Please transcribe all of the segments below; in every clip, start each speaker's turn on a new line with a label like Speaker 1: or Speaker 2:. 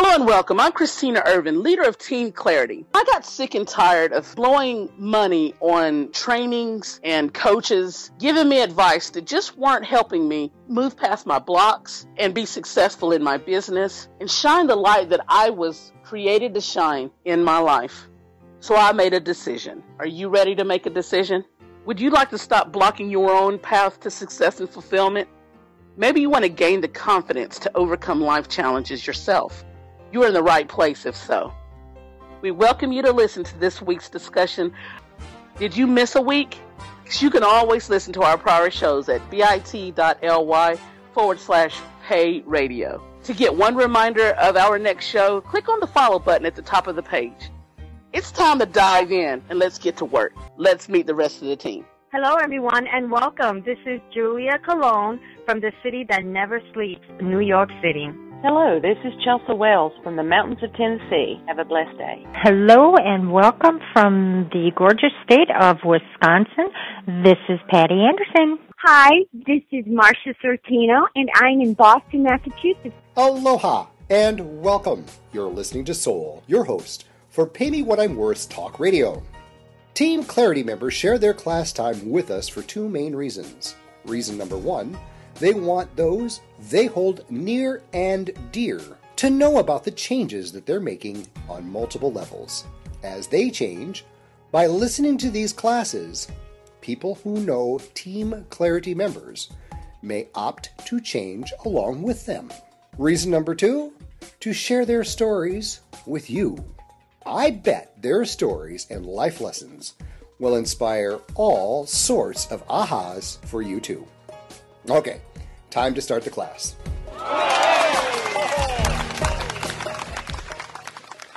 Speaker 1: Hello and welcome. I'm Christina Ervin, leader of Team Clarity. I got sick and tired of blowing money on trainings and coaches giving me advice that just weren't helping me move past my blocks and be successful in my business and shine the light that I was created to shine in my life. So I made a decision. Are you ready to make a decision? Would you like to stop blocking your own path to success and fulfillment? Maybe you want to gain the confidence to overcome life challenges yourself. You're in the right place if so. We welcome you to listen to this week's discussion. Did you miss a week? You can always listen to our prior shows at bit.ly forward slash pay radio. To get one reminder of our next show, click on the follow button at the top of the page. It's time to dive in and let's get to work. Let's meet the rest of the team.
Speaker 2: Hello, everyone, and welcome. This is Julia Colon from the city that never sleeps, New York City.
Speaker 3: Hello, this is Chelsea Wells from the mountains of Tennessee. Have a blessed day.
Speaker 4: Hello and welcome from the gorgeous state of Wisconsin. This is Patty Anderson.
Speaker 5: Hi, this is Marcia Sortino and I'm in Boston, Massachusetts.
Speaker 6: Aloha and welcome. You're listening to Soul, your host for Pay Me What I'm Worth Talk Radio. Team Clarity members share their class time with us for two main reasons. Reason number one, they want those they hold near and dear to know about the changes that they're making on multiple levels. As they change, by listening to these classes, people who know Team Clarity members may opt to change along with them. Reason number two, to share their stories with you. I bet their stories and life lessons will inspire all sorts of ahas for you too. Okay, time to start the class.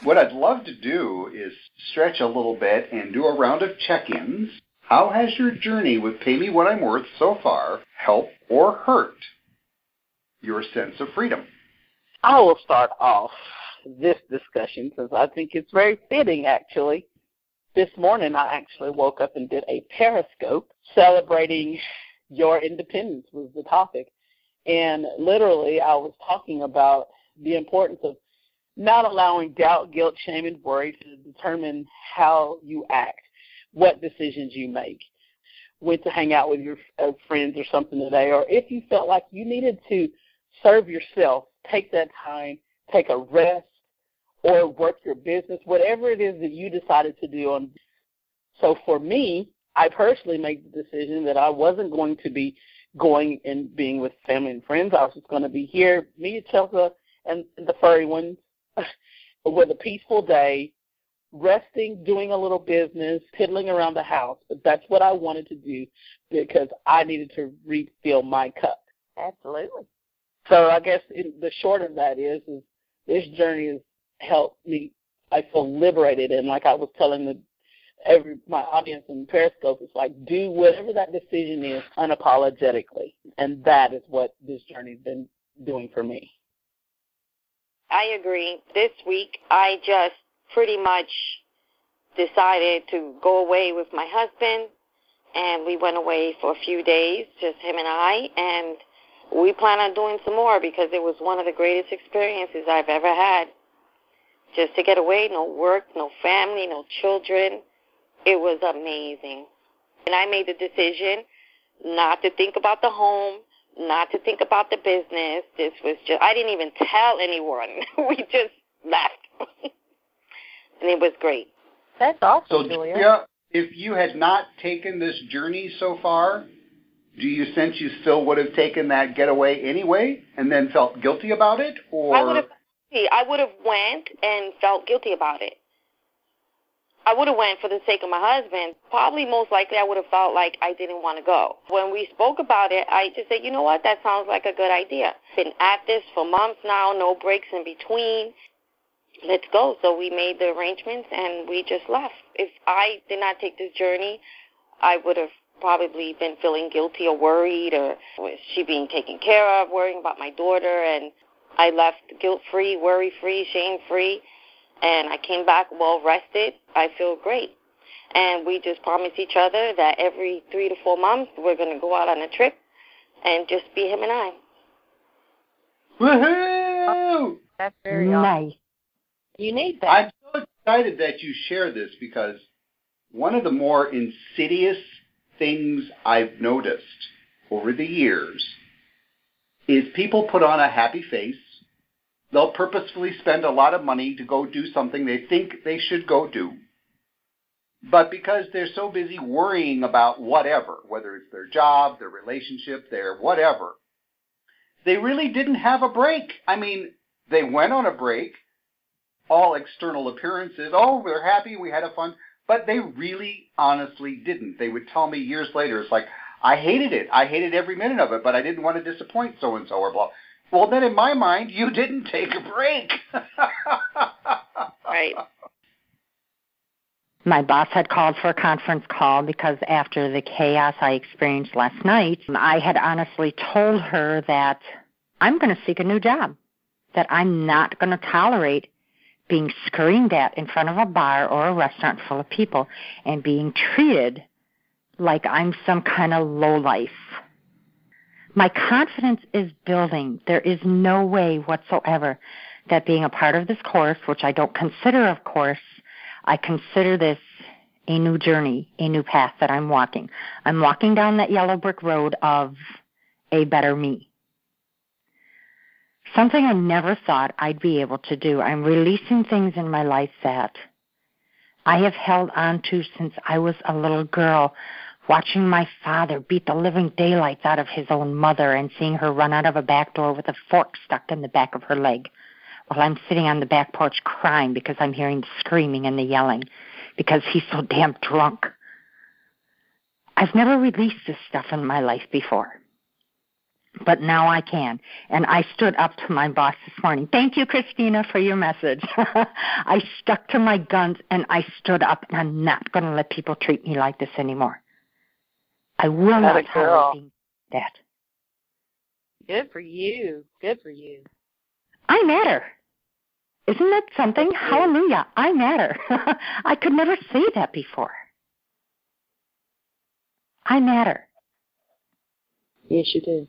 Speaker 7: What I'd love to do is stretch a little bit and do a round of check ins. How has your journey with Pay Me What I'm Worth so far helped or hurt your sense of freedom?
Speaker 1: I will start off this discussion since I think it's very fitting actually. This morning I actually woke up and did a periscope celebrating your independence was the topic. And literally, I was talking about the importance of not allowing doubt, guilt, shame, and worry to determine how you act, what decisions you make. Went to hang out with your uh, friends or something today, or if you felt like you needed to serve yourself, take that time, take a rest, or work your business, whatever it is that you decided to do. On so for me, I personally made the decision that I wasn't going to be going and being with family and friends. I was just going to be here, me and Chelsea and the furry ones, with a peaceful day, resting, doing a little business, piddling around the house. But that's what I wanted to do because I needed to refill my cup.
Speaker 2: Absolutely.
Speaker 1: So I guess in, the short of that is, is this journey has helped me. I feel liberated, and like I was telling the every my audience in Periscope is like do whatever that decision is unapologetically, and that is what this journey's been doing for me.
Speaker 8: I agree. This week, I just pretty much decided to go away with my husband, and we went away for a few days, just him and I, and we plan on doing some more because it was one of the greatest experiences I've ever had. Just to get away, no work, no family, no children, it was amazing. And I made the decision not to think about the home, not to think about the business. This was just, I didn't even tell anyone. we just left. and it was great.
Speaker 2: That's awesome,
Speaker 7: So,
Speaker 2: Julia.
Speaker 7: Julia, if you had not taken this journey so far, do you sense you still would have taken that getaway anyway and then felt guilty about it? Or
Speaker 8: I would have I would have went and felt guilty about it. I would have went for the sake of my husband. Probably most likely I would have felt like I didn't want to go. When we spoke about it, I just said, you know what, that sounds like a good idea. Been at this for months now, no breaks in between. Let's go. So we made the arrangements and we just left. If I did not take this journey, I would have probably been feeling guilty or worried or was she being taken care of, worrying about my daughter and I left guilt free, worry free, shame free and I came back well rested. I feel great. And we just promised each other that every three to four months we're going to go out on a trip and just be him and I.
Speaker 7: Woohoo!
Speaker 2: That's very
Speaker 4: nice.
Speaker 2: Awesome. You need that.
Speaker 7: I'm so excited that you share this because one of the more insidious things I've noticed over the years is people put on a happy face. They'll purposefully spend a lot of money to go do something they think they should go do. But because they're so busy worrying about whatever, whether it's their job, their relationship, their whatever, they really didn't have a break. I mean, they went on a break, all external appearances. Oh, we're happy, we had a fun, but they really honestly didn't. They would tell me years later, it's like, I hated it. I hated every minute of it, but I didn't want to disappoint so and so or blah. Well, then in my mind, you didn't take a break.
Speaker 8: right.
Speaker 4: My boss had called for a conference call because after the chaos I experienced last night, I had honestly told her that I'm going to seek a new job, that I'm not going to tolerate being screamed at in front of a bar or a restaurant full of people and being treated like I'm some kind of lowlife. My confidence is building. There is no way whatsoever that being a part of this course, which I don't consider of course, I consider this a new journey, a new path that I'm walking. I'm walking down that yellow brick road of a better me. Something I never thought I'd be able to do. I'm releasing things in my life that I have held on to since I was a little girl, watching my father beat the living daylights out of his own mother and seeing her run out of a back door with a fork stuck in the back of her leg while I'm sitting on the back porch crying because I'm hearing the screaming and the yelling because he's so damn drunk. I've never released this stuff in my life before. But now I can. And I stood up to my boss this morning. Thank you, Christina, for your message. I stuck to my guns and I stood up and I'm not going to let people treat me like this anymore. I will not tolerate that.
Speaker 2: Good for you. Good for you.
Speaker 4: I matter. Isn't that something? Hallelujah. I matter. I could never say that before. I matter.
Speaker 2: Yes, you do.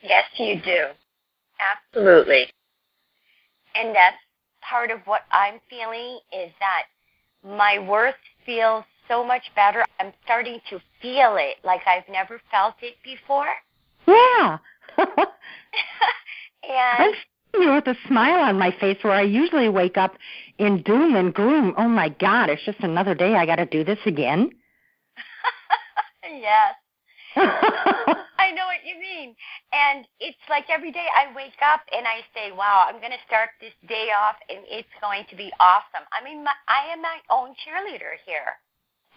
Speaker 9: Yes, you do. Absolutely. And that's part of what I'm feeling is that my worth feels so much better. I'm starting to feel it like I've never felt it before.
Speaker 4: Yeah.
Speaker 9: and
Speaker 4: you with a smile on my face where I usually wake up in doom and gloom. Oh my God, it's just another day. I got to do this again.
Speaker 9: yes. I know what you mean. And it's like every day I wake up and I say, wow, I'm going to start this day off and it's going to be awesome. I mean, my, I am my own cheerleader here.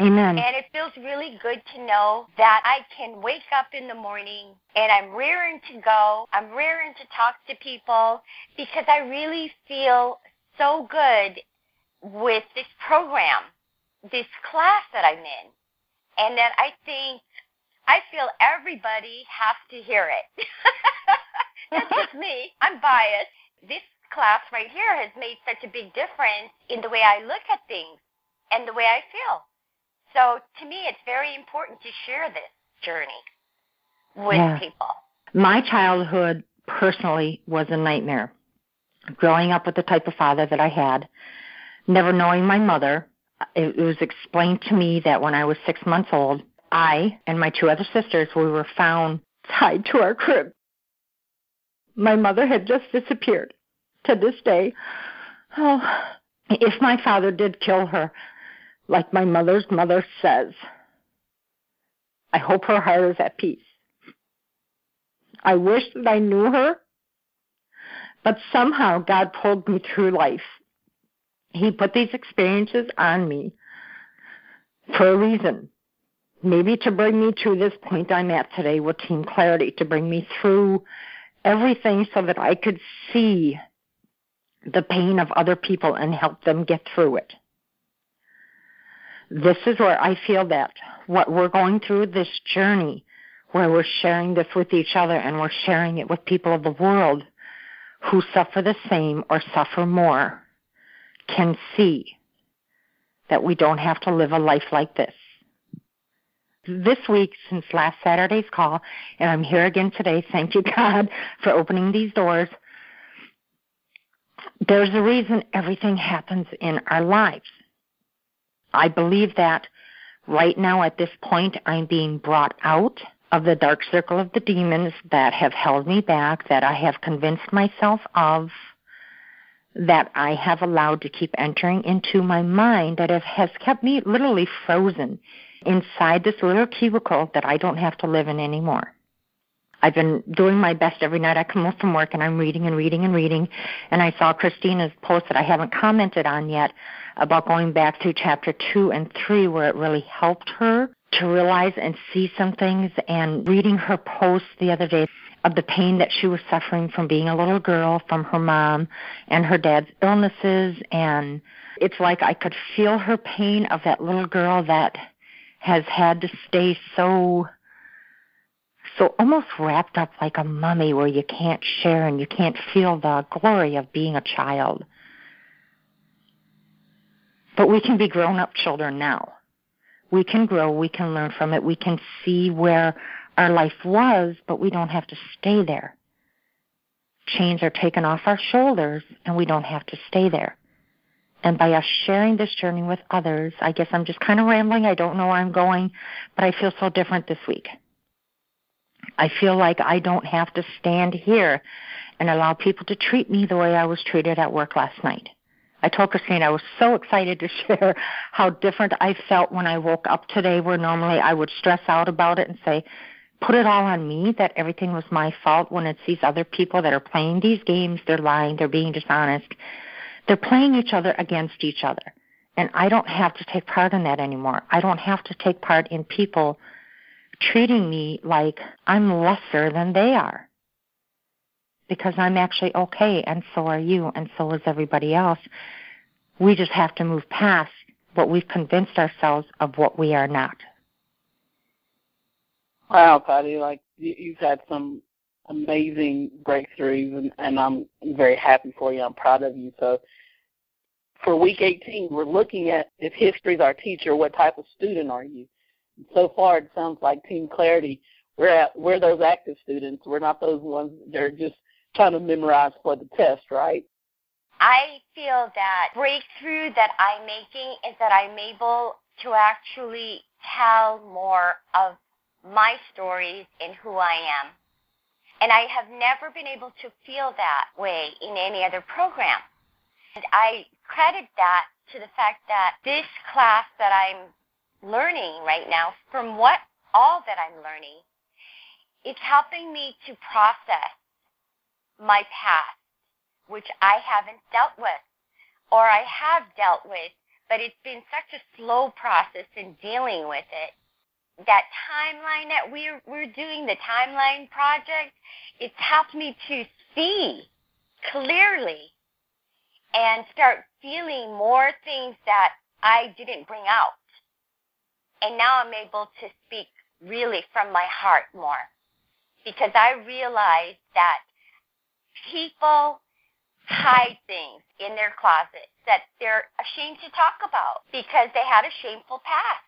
Speaker 4: Amen.
Speaker 9: And it feels really good to know that I can wake up in the morning and I'm rearing to go. I'm rearing to talk to people because I really feel so good with this program, this class that I'm in. And that I think I feel everybody has to hear it. That's just me. I'm biased. This class right here has made such a big difference in the way I look at things and the way I feel. So to me, it's very important to share this journey with
Speaker 4: yeah.
Speaker 9: people.
Speaker 4: My childhood personally was a nightmare. Growing up with the type of father that I had, never knowing my mother, it, was explained to me that when I was six months old, I and my two other sisters, we were found tied to our crib. My mother had just disappeared. To this day, oh, if my father did kill her, like my mother's mother says. I hope her heart is at peace. I wish that I knew her, but somehow God pulled me through life. He put these experiences on me for a reason. Maybe to bring me to this point I'm at today with Team Clarity, to bring me through everything so that I could see the pain of other people and help them get through it this is where I feel that what we're going through this journey where we're sharing this with each other and we're sharing it with people of the world who suffer the same or suffer more can see that we don't have to live a life like this. This week, since last Saturday's call, and I'm here again today, thank you God for opening these doors. there's a reason everything happens in our lives. I believe that right now at this point I'm being brought out of the dark circle of the demons that have held me back, that I have convinced myself of, that I have allowed to keep entering into my mind that has kept me literally frozen inside this little cubicle that I don't have to live in anymore. I've been doing my best every night I come home from work and I'm reading and reading and reading. And I saw Christina's post that I haven't commented on yet about going back through chapter two and three where it really helped her to realize and see some things and reading her post the other day of the pain that she was suffering from being a little girl from her mom and her dad's illnesses and it's like I could feel her pain of that little girl that has had to stay so so almost wrapped up like a mummy where you can't share and you can't feel the glory of being a child. But we can be grown up children now. We can grow, we can learn from it, we can see where our life was, but we don't have to stay there. Chains are taken off our shoulders and we don't have to stay there. And by us sharing this journey with others, I guess I'm just kind of rambling. I don't know where I'm going, but I feel so different this week. I feel like I don't have to stand here and allow people to treat me the way I was treated at work last night. I told Christine I was so excited to share how different I felt when I woke up today, where normally I would stress out about it and say, put it all on me that everything was my fault when it's these other people that are playing these games, they're lying, they're being dishonest. They're playing each other against each other. And I don't have to take part in that anymore. I don't have to take part in people treating me like I'm lesser than they are. Because I'm actually okay, and so are you, and so is everybody else. We just have to move past what we've convinced ourselves of what we are not.
Speaker 1: Wow, Patty, like you've had some amazing breakthroughs, and, and I'm very happy for you. I'm proud of you. So, for week 18, we're looking at if history is our teacher, what type of student are you? so far it sounds like Team Clarity, we're at we're those active students. We're not those ones that are just trying to memorize for the test, right?
Speaker 9: I feel that breakthrough that I'm making is that I'm able to actually tell more of my stories and who I am. And I have never been able to feel that way in any other program. And I credit that to the fact that this class that I'm learning right now, from what all that I'm learning, it's helping me to process my past, which I haven't dealt with, or I have dealt with, but it's been such a slow process in dealing with it. That timeline that we're we're doing, the timeline project, it's helped me to see clearly and start feeling more things that I didn't bring out. And now I'm able to speak really from my heart more because I realize that people hide things in their closet that they're ashamed to talk about because they had a shameful past.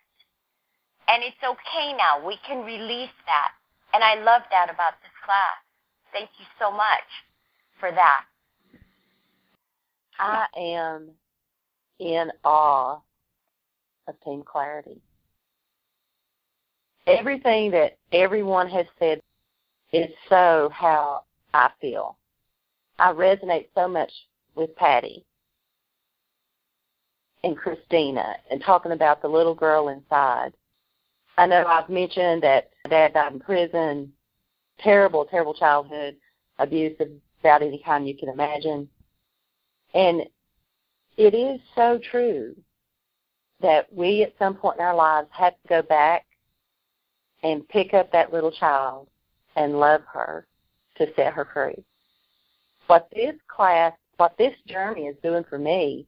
Speaker 9: And it's okay now. We can release that. And I love that about this class. Thank you so much for that.
Speaker 3: I am in awe of Team Clarity everything that everyone has said is so how I feel. I resonate so much with Patty and Christina and talking about the little girl inside. I know I've mentioned that dad died in prison, terrible, terrible childhood, abuse of about any kind you can imagine. And it is so true that we at some point in our lives have to go back and pick up that little child and love her to set her free. What this class, what this journey is doing for me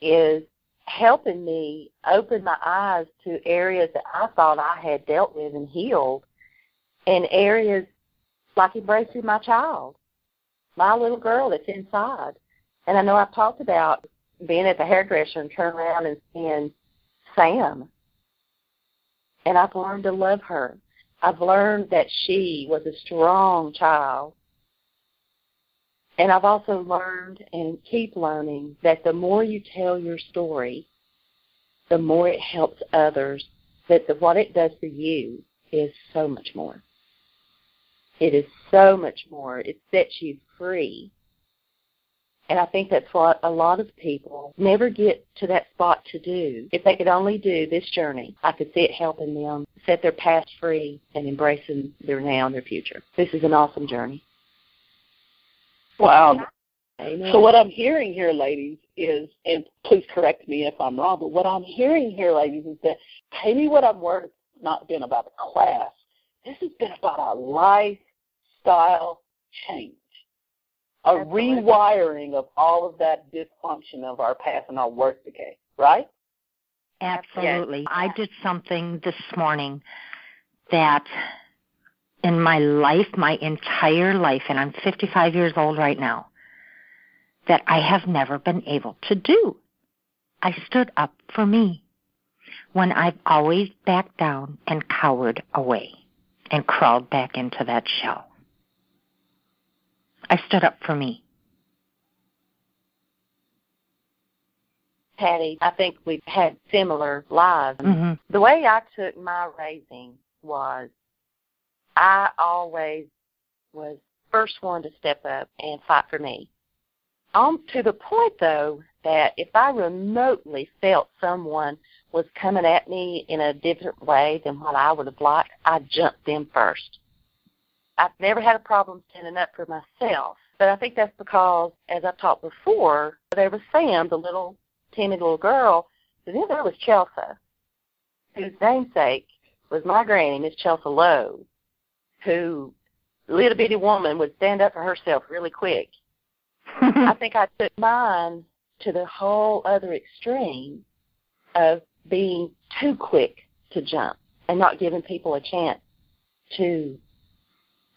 Speaker 3: is helping me open my eyes to areas that I thought I had dealt with and healed and areas like embracing my child, my little girl that's inside. And I know I've talked about being at the hairdresser and turn around and seeing Sam and I've learned to love her. I've learned that she was a strong child And I've also learned and keep learning that the more you tell your story, the more it helps others. That the, what it does for you is so much more. It is so much more. It sets you free. And I think that's what a lot of people never get to that spot to do. If they could only do this journey, I could see it helping them set their past free and embracing their now and their future. This is an awesome journey.
Speaker 1: Wow.
Speaker 3: Amen.
Speaker 1: So what I'm hearing here, ladies, is, and please correct me if I'm wrong, but what I'm hearing here, ladies, is that pay me what I'm worth. Not been about a class. This has been about a lifestyle change, a
Speaker 3: Absolutely.
Speaker 1: rewiring of all of that dysfunction of our past and our worth decay. Right?
Speaker 4: Absolutely. I did something this morning that in my life, my entire life, and I'm 55 years old right now, that I have never been able to do. I stood up for me when I've always backed down and cowered away and crawled back into that shell. I stood up for me.
Speaker 3: Patty, I think we've had similar lives.
Speaker 4: hmm
Speaker 3: The way I took my raising was I always was first one to step up and fight for me. Um, to the point though that if I remotely felt someone was coming at me in a different way than what I would have liked, I jumped them first. I've never had a problem standing up for myself, but I think that's because, as I've talked before, there was Sam, the little timid little girl, and then there was Chelsea, whose namesake was my granny, Miss Chelsea Lowe, who little bitty woman would stand up for herself really quick. I think I took mine to the whole other extreme of being too quick to jump and not giving people a chance to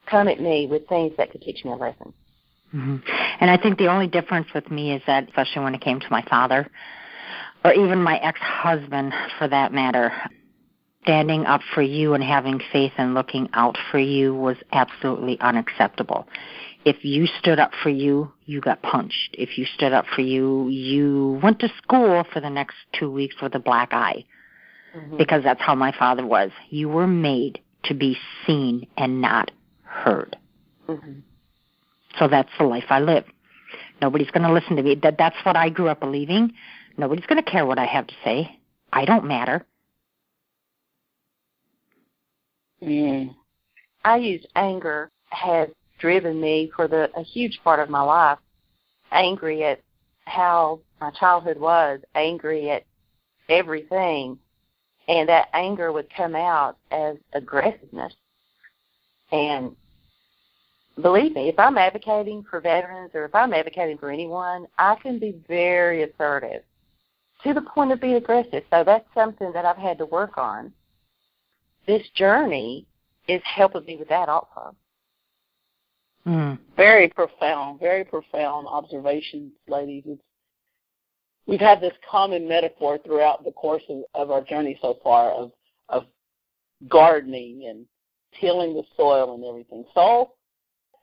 Speaker 3: come at me with things that could teach me a lesson.
Speaker 4: hmm And I think the only difference with me is that, especially when it came to my father, or even my ex-husband for that matter, standing up for you and having faith and looking out for you was absolutely unacceptable. If you stood up for you, you got punched. If you stood up for you, you went to school for the next two weeks with a black eye
Speaker 3: Mm-hmm.
Speaker 4: because that's how my father was. You were made to be seen and not heard.
Speaker 3: Mm-hmm.
Speaker 4: So that's the life I live. Nobody's going to listen to me. That that's what I grew up believing. Nobody's going to care what I have to say. I don't matter.
Speaker 1: Mm.
Speaker 3: I use anger has driven me for the a huge part of my life. Angry at how my childhood was, angry at everything, and that anger would come out as aggressiveness. And believe me, if I'm advocating for veterans or if I'm advocating for anyone, I can be very assertive to the point of being aggressive. So that's something that I've had to work on. This journey is helping me with that also.
Speaker 4: Mm.
Speaker 1: Very profound, very profound observations, ladies. It's, we've had this common metaphor throughout the course of, of our journey so far of of gardening and tilling the soil and everything. So,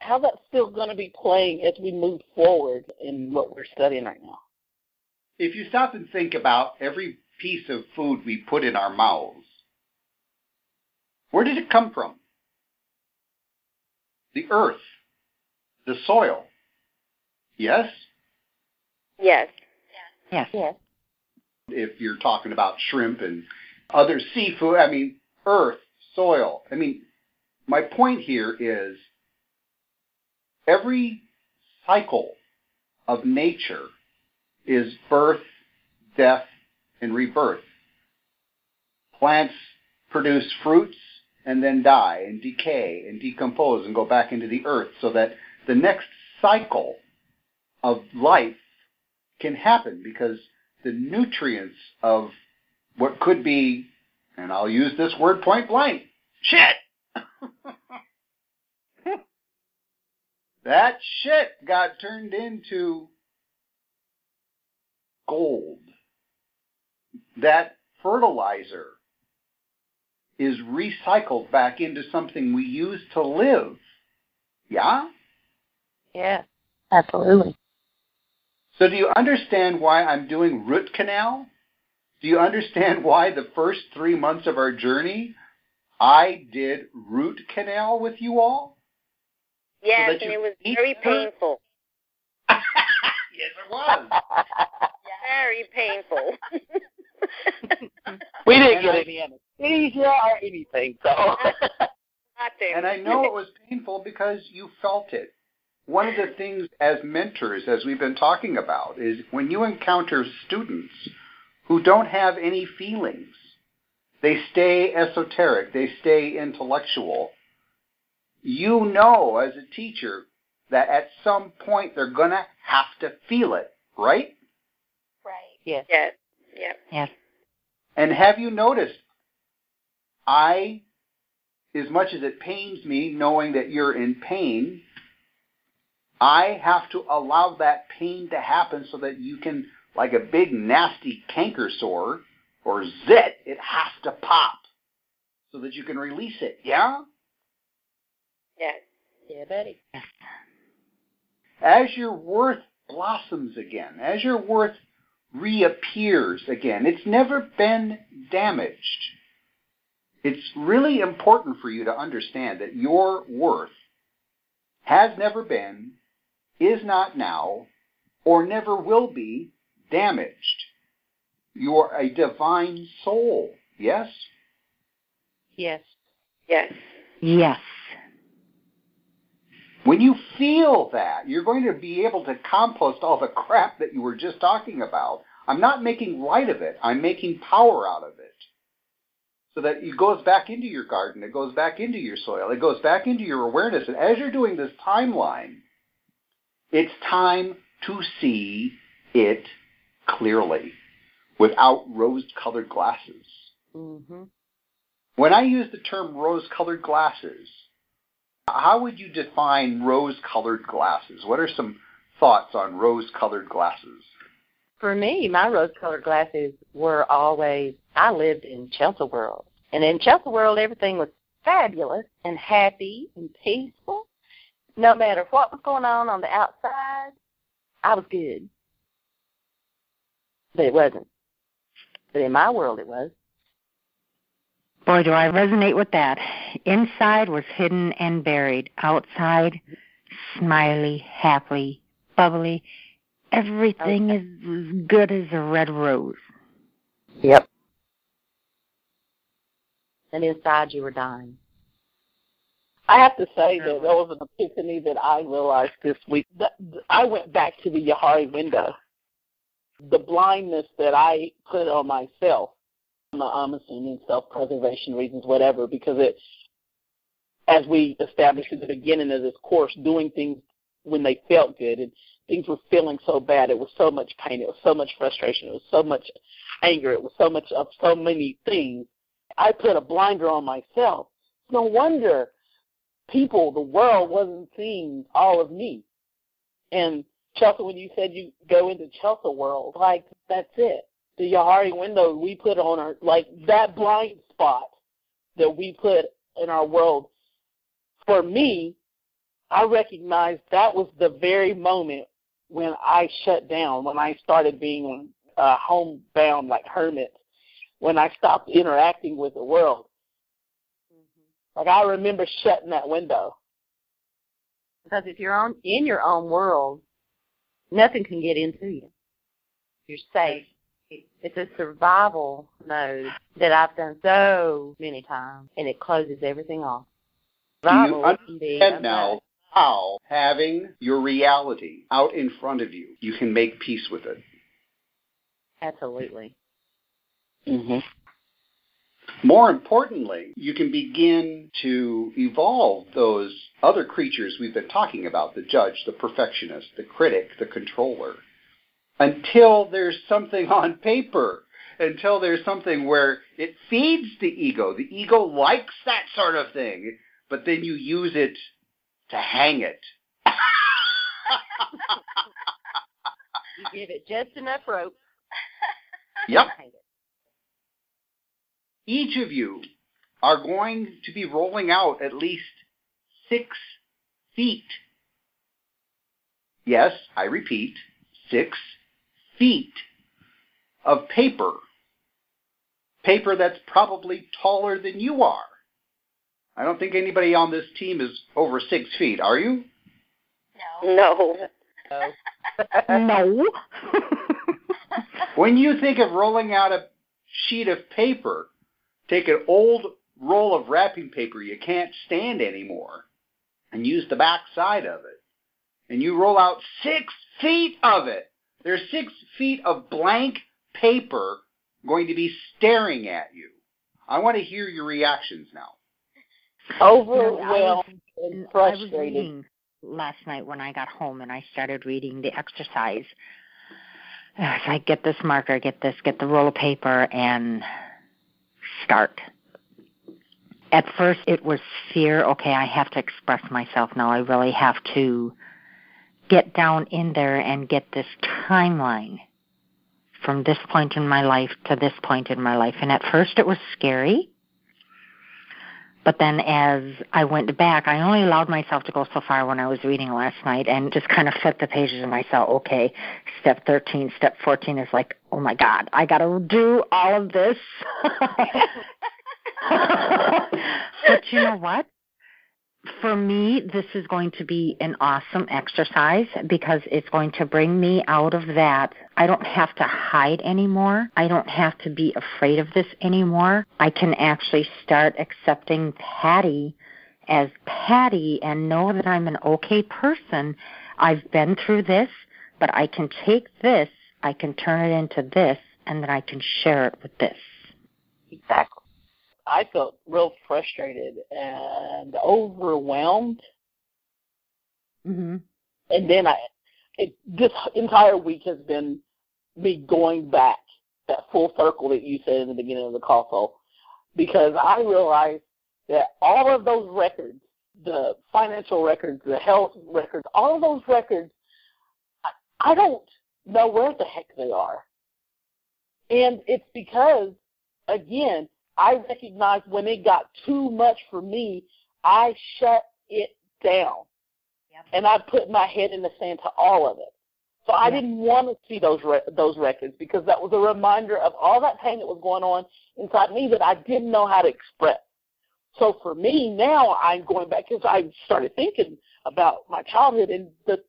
Speaker 1: how that's still going to be playing as we move forward in what we're studying right now?
Speaker 7: If you stop and think about every piece of food we put in our mouths, where did it come from? The earth, the soil. Yes?
Speaker 8: Yes.
Speaker 4: Yes.
Speaker 3: Yes.
Speaker 7: If you're talking about shrimp and other seafood, I mean, earth, soil. I mean, my point here is every cycle of nature is birth, death, and rebirth. Plants produce fruits and then die and decay and decompose and go back into the earth so that the next cycle of life can happen because the nutrients of what could be, and I'll use this word point blank, shit. that shit got turned into gold. That fertilizer is recycled back into something we use to live. Yeah?
Speaker 3: Yes. Absolutely.
Speaker 7: So do you understand why I'm doing root canal? Do you understand why the first three months of our journey I did root canal with you all?
Speaker 8: Yes,
Speaker 7: so
Speaker 8: and it was very
Speaker 7: her?
Speaker 8: painful.
Speaker 7: yes, it was.
Speaker 8: Very painful.
Speaker 1: We didn't
Speaker 7: And
Speaker 1: get
Speaker 7: I-
Speaker 1: any anesthesia or anything, so.
Speaker 8: Nothing.
Speaker 7: And I know it was painful because you felt it. One of the things as mentors, as we've been talking about, is when you encounter students who don't have any feelings, they stay esoteric, they stay intellectual. You know as a teacher that at some point they're going to have to feel it, right?
Speaker 9: Right.
Speaker 3: Yes.
Speaker 8: yes. Yep.
Speaker 4: Yes.
Speaker 7: And have you noticed, I, as much as it pains me knowing that you're in pain, I have to allow that pain to happen so that you can, like a big nasty canker sore or zit, it has to pop so that you can release it. Yeah?
Speaker 8: Yes.
Speaker 3: Yeah, buddy.
Speaker 7: As your worth blossoms again, as your worth reappears again, it's never been damaged. It's really important for you to understand that your worth has never been, is not now, or never will be damaged. You are a divine soul, yes?
Speaker 3: Yes.
Speaker 8: Yes.
Speaker 4: Yes.
Speaker 7: When you feel that, you're going to be able to compost all the crap that you were just talking about. I'm not making light of it. I'm making power out of it. So that it goes back into your garden, it goes back into your soil, it goes back into your awareness. And as you're doing this timeline, it's time to see it clearly without rose-colored glasses.
Speaker 3: Mm-hmm.
Speaker 7: When I use the term rose-colored glasses, how would you define rose-colored glasses? What are some thoughts on rose-colored glasses?
Speaker 3: For me, my rose-colored glasses were always. I lived in Chelsea World, and in Chelsea World, everything was fabulous and happy and peaceful. No matter what was going on on the outside, I was good. But it wasn't. But in my world, it was.
Speaker 4: Boy, do I resonate with that. Inside was hidden and buried. Outside, smiley, happy, bubbly. Everything is as good as a red rose.
Speaker 3: Yep. And inside, you were dying.
Speaker 1: I have to say that there was an epiphany that I realized this week. That I went back to the Johari window. The blindness that I put on myself, I'm assuming self-preservation reasons, whatever, because it, as we established at the beginning of this course, doing things when they felt good and things were feeling so bad. It was so much pain. It was so much frustration. It was so much anger. It was so much of so many things. I put a blinder on myself. No wonder people, the world wasn't seeing all of me. And Chelsea, when you said you go into Chelsea world, like that's it. The Johari window we put on our like that blind spot that we put in our world. For me, I recognized that was the very moment when I shut down, when I started being uh, homebound like hermit, when I stopped interacting with the world. Like I remember shutting that window.
Speaker 3: Because if you're on in your own world, nothing can get into you. You're safe. It's a survival mode that I've done so many times, and it closes everything off.
Speaker 7: Do you
Speaker 3: Survival can be
Speaker 7: understand now
Speaker 3: mode.
Speaker 7: How having your reality out in front of you, you can make peace with it?
Speaker 3: Absolutely.
Speaker 1: Mm-hmm.
Speaker 7: More importantly, you can begin to evolve those other creatures we've been talking about the judge, the perfectionist, the critic, the controller until there's something on paper, until there's something where it feeds the ego. The ego likes that sort of thing, but then you use it to hang it.
Speaker 3: You give it just enough rope.
Speaker 7: Yep. Each of you are going to be rolling out at least six feet yes, I repeat, six feet of paper. Paper that's probably taller than you are. I don't think anybody on this team is over six feet, are you?
Speaker 8: No.
Speaker 4: no. No.
Speaker 7: when you think of rolling out a sheet of paper, take an old roll of wrapping paper you can't stand anymore and use the back side of it. And you roll out six feet of it. There's six feet of blank paper going to be staring at you. I want to hear your reactions now.
Speaker 1: Overwhelmed and uh,
Speaker 4: I was
Speaker 1: frustrated.
Speaker 4: reading last night when I got home and I started reading the exercise. I I get this marker, get this, get the roll of paper, and start. At first, it was fear. Okay, I have to express myself now. I really have to get down in there and get this timeline from this point in my life to this point in my life. And at first, it was scary. But then as I went back, I only allowed myself to go so far when I was reading last night and just kind of flipped the pages and I saw, okay, step 13, step 14 is like, oh my God, I got to do all of this. but you know what? For me, this is going to be an awesome exercise because it's going to bring me out of that. I don't have to hide anymore. I don't have to be afraid of this anymore. I can actually start accepting Patty as Patty and know that I'm an okay person. I've been through this, but I can take this, I can turn it into this, and then I can share it with this.
Speaker 3: Exactly.
Speaker 1: I felt real frustrated and overwhelmed.
Speaker 4: Mm-hmm.
Speaker 1: And then I, it, this entire week has been me going back that full circle that you said in the beginning of the call, so because I realized that all of those records, the financial records, the health records, all of those records, I, I don't know where the heck they are. And it's because, again, I recognized when it got too much for me, I shut it down.
Speaker 4: Yep.
Speaker 1: And I put my head in the sand to all of it. So I didn't want to see those re- those records because that was a reminder of all that pain that was going on inside me that I didn't know how to express. So for me now, I'm going back because I started thinking about my childhood and the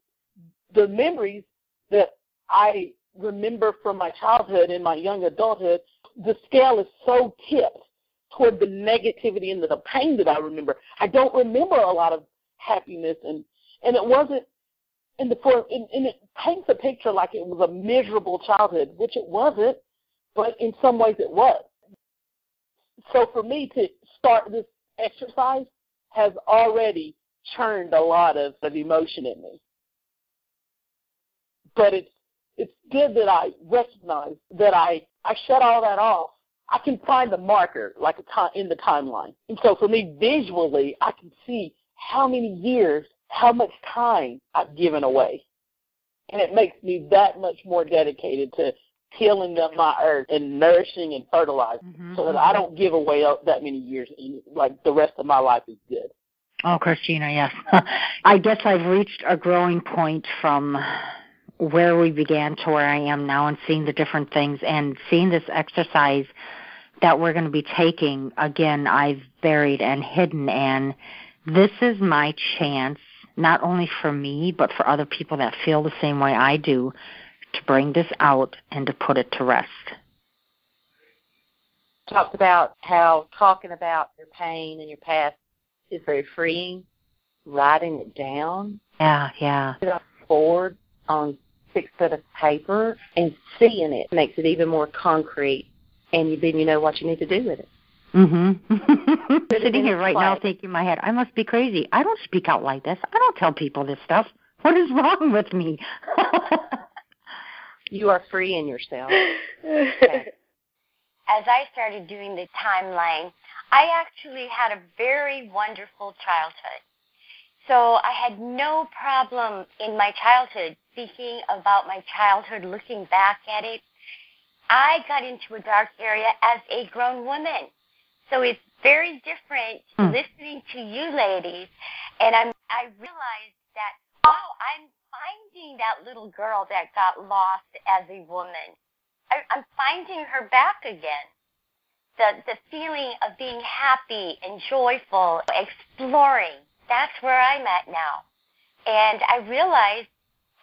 Speaker 1: the memories that I remember from my childhood and my young adulthood. The scale is so tipped toward the negativity and the pain that I remember. I don't remember a lot of happiness and and it wasn't and the for and, and it paints a picture like it was a miserable childhood, which it wasn't, but in some ways it was. So for me to start this exercise has already churned a lot of, of emotion in me. But it's it's good that I recognize that I I shut all that off. I can find the marker like a time in the timeline, and so for me visually, I can see how many years, how much time I've given away, and it makes me that much more dedicated to tilling up my earth and nourishing and fertilizing,
Speaker 4: Mhm.
Speaker 1: so that I don't give away that many years. And like the rest of my life is good.
Speaker 4: Oh, Christina, yes. I guess I've reached a growing point from where we began to where I am now and seeing the different things and seeing this exercise that we're going to be taking. Again, I've buried and hidden and this is my chance, not only for me, but for other people that feel the same way I do, to bring this out and to put it to rest.
Speaker 3: Talked about how talking about your pain and your past is very freeing. Writing it down,
Speaker 4: Yeah, yeah.
Speaker 3: put it on board on six foot of paper, and seeing it makes it even more concrete. And then you know what you need to do with it.
Speaker 4: Mhm.
Speaker 3: Put
Speaker 4: Sitting here right now
Speaker 3: play.
Speaker 4: thinking in my head, I must be crazy. I don't speak out like this. I don't tell people this stuff. What is wrong with me?
Speaker 3: You are free in yourself.
Speaker 9: As I started doing the timeline, I actually had a very wonderful childhood. So I had no problem in my childhood speaking about my childhood, looking back at it. I got into a dark area as a grown woman. So it's very different
Speaker 4: Hmm.
Speaker 9: listening to you ladies and I'm I realized that wow, I'm finding that little girl that got lost as a woman. I, I'm finding her back again. The the feeling of being happy and joyful, exploring. That's where I'm at now. And I realized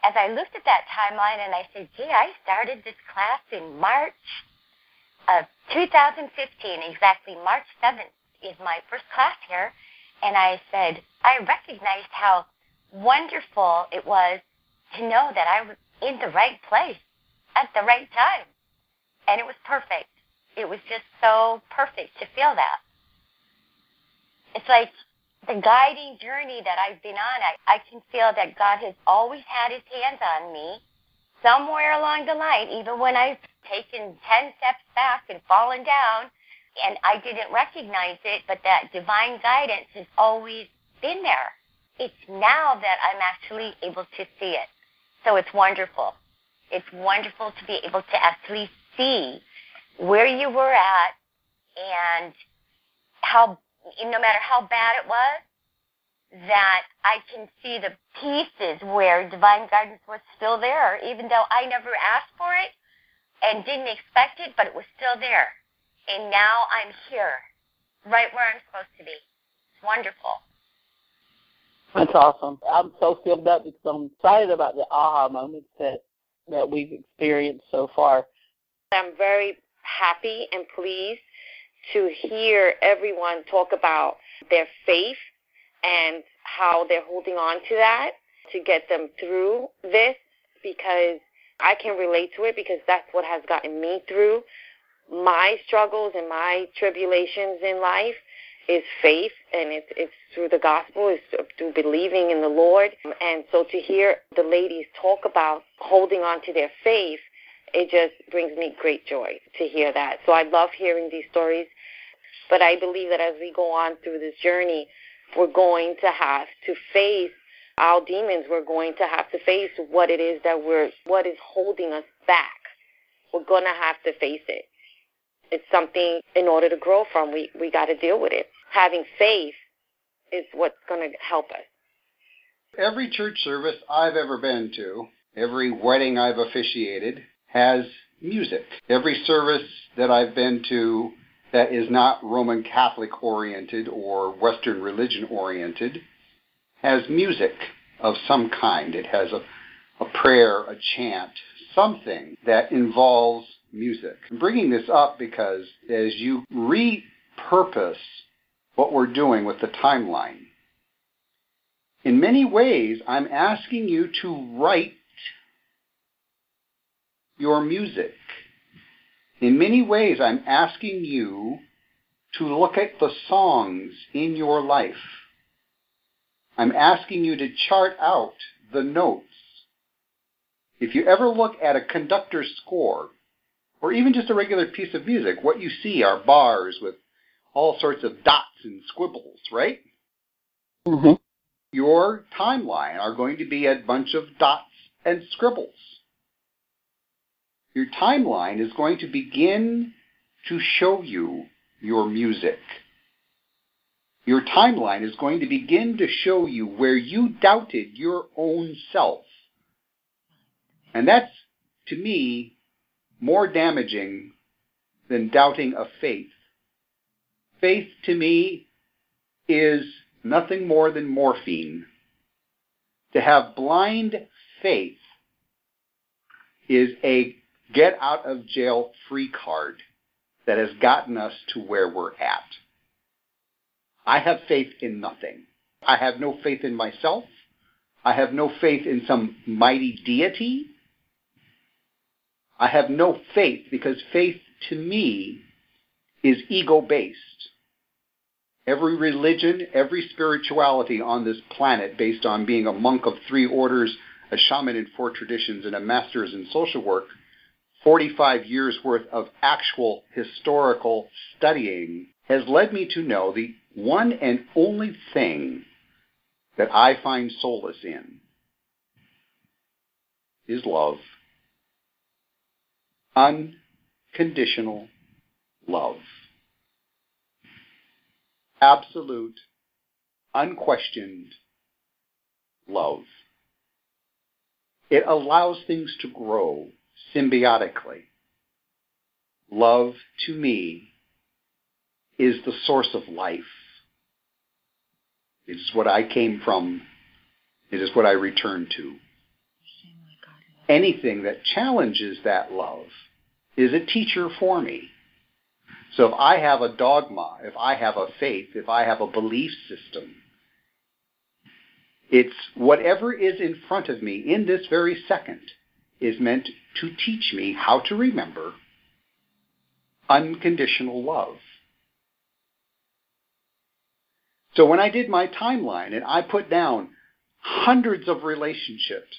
Speaker 9: as I looked at that timeline and I said, gee, I started this class in March of 2015, exactly March 7th is my first class here. And I said, I recognized how wonderful it was to know that I was in the right place at the right time. And it was perfect. It was just so perfect to feel that. It's like the guiding journey that I've been on, I, I can feel that God has always had his hands on me somewhere along the line, even when I've taken 10 steps back and fallen down and I didn't recognize it, but that divine guidance has always been there. It's now that I'm actually able to see it. So it's wonderful. It's wonderful to be able to actually see where you were at and how no matter how bad it was, that I can see the pieces where divine guidance was still there, even though I never asked for it and didn't expect it, but it was still there. And now I'm here, right where I'm supposed to be. It's wonderful.
Speaker 1: That's awesome. I'm so filled up because I'm excited about the aha moments that that we've experienced so far.
Speaker 8: I'm very happy and pleased to hear everyone talk about their faith and how they're holding on to that to get them through this because I can relate to it because that's what has gotten me through my struggles and my tribulations in life is faith and it's it's through the gospel it's through believing in the lord and so to hear the ladies talk about holding on to their faith it just brings me great joy to hear that. So I love hearing these stories, but I believe that as we go on through this journey, we're going to have to face our demons. We're going to have to face what it is that we're, what is holding us back. We're going to have to face it. It's something in order to grow from. We, we got to deal with it. Having faith is what's going to help us.
Speaker 7: Every church service I've ever been to, every wedding I've officiated, has music. Every service that I've been to that is not Roman Catholic oriented or Western religion oriented has music of some kind. It has a, a prayer, a chant, something that involves music. I'm bringing this up because as you repurpose what we're doing with the timeline, in many ways, I'm asking you to write your music. In many ways, I'm asking you to look at the songs in your life. I'm asking you to chart out the notes. If you ever look at a conductor's score, or even just a regular piece of music, what you see are bars with all sorts of dots and squibbles, right?
Speaker 1: Mm-hmm.
Speaker 7: Your timeline are going to be a bunch of dots and scribbles your timeline is going to begin to show you your music. Your timeline is going to begin to show you where you doubted your own self. And that's, to me, more damaging than doubting a faith. Faith, to me, is nothing more than morphine. To have blind faith is a get out of jail free card that has gotten us to where we're at. I have faith in nothing. I have no faith in myself. I have no faith in some mighty deity. I have no faith because faith to me is ego based. Every religion, every spirituality on this planet based on being a monk of three orders, a shaman in four traditions, and a master's in social work 45 years worth of actual historical studying has led me to know the one and only thing that I find solace in is love. Unconditional love. Absolute, unquestioned love. It allows things to grow symbiotically. Love to me is the source of life. It is what I came from. It is what I return to. Anything that challenges that love is a teacher for me. So if I have a dogma, if I have a faith, if I have a belief system, it's whatever is in front of me in this very second is meant to teach me how to remember unconditional love. So when I did my timeline and I put down hundreds of relationships,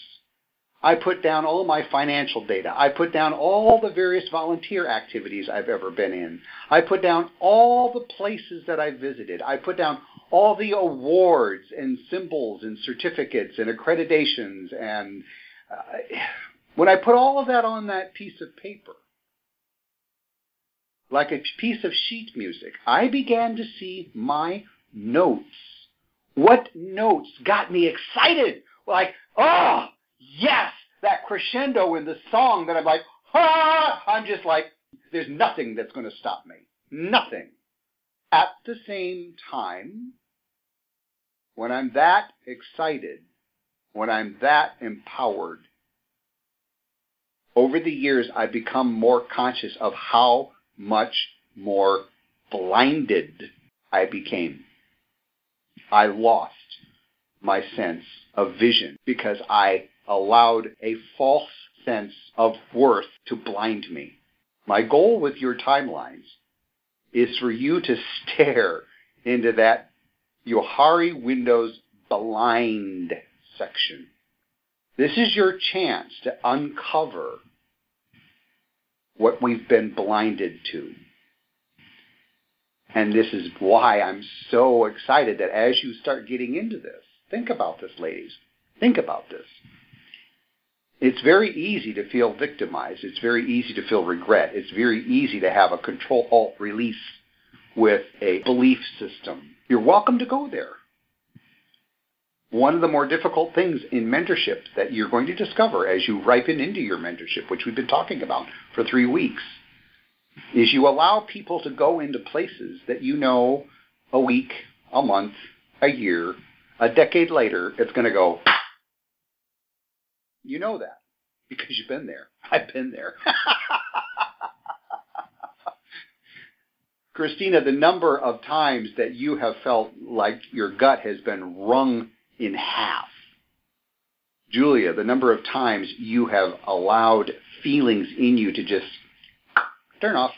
Speaker 7: I put down all my financial data. I put down all the various volunteer activities I've ever been in. I put down all the places that I visited. I put down all the awards and symbols and certificates and accreditations. And uh, when I put all of that on that piece of paper, like a piece of sheet music, I began to see my notes. What notes got me excited? Like, oh, yes, that crescendo in the song that I'm like, ah, I'm just like, there's nothing that's going to stop me. Nothing. At the same time, when I'm that excited, when I'm that empowered, over the years I've become more conscious of how much more blinded I became. I lost my sense of vision because I allowed a false sense of worth to blind me. My goal with your timelines is for you to stare into that Johari Windows blind section. This is your chance to uncover what we've been blinded to. And this is why I'm so excited that as you start getting into this, think about this, ladies. Think about this. It's very easy to feel victimized. It's very easy to feel regret. It's very easy to have a control alt release with a belief system. You're welcome to go there. One of the more difficult things in mentorship that you're going to discover as you ripen into your mentorship, which we've been talking about for three weeks, is you allow people to go into places that you know a week, a month, a year, a decade later, it's going to go, you know that because you've been there. I've been there. Christina, the number of times that you have felt like your gut has been wrung in half. Julia, the number of times you have allowed feelings in you to just turn off.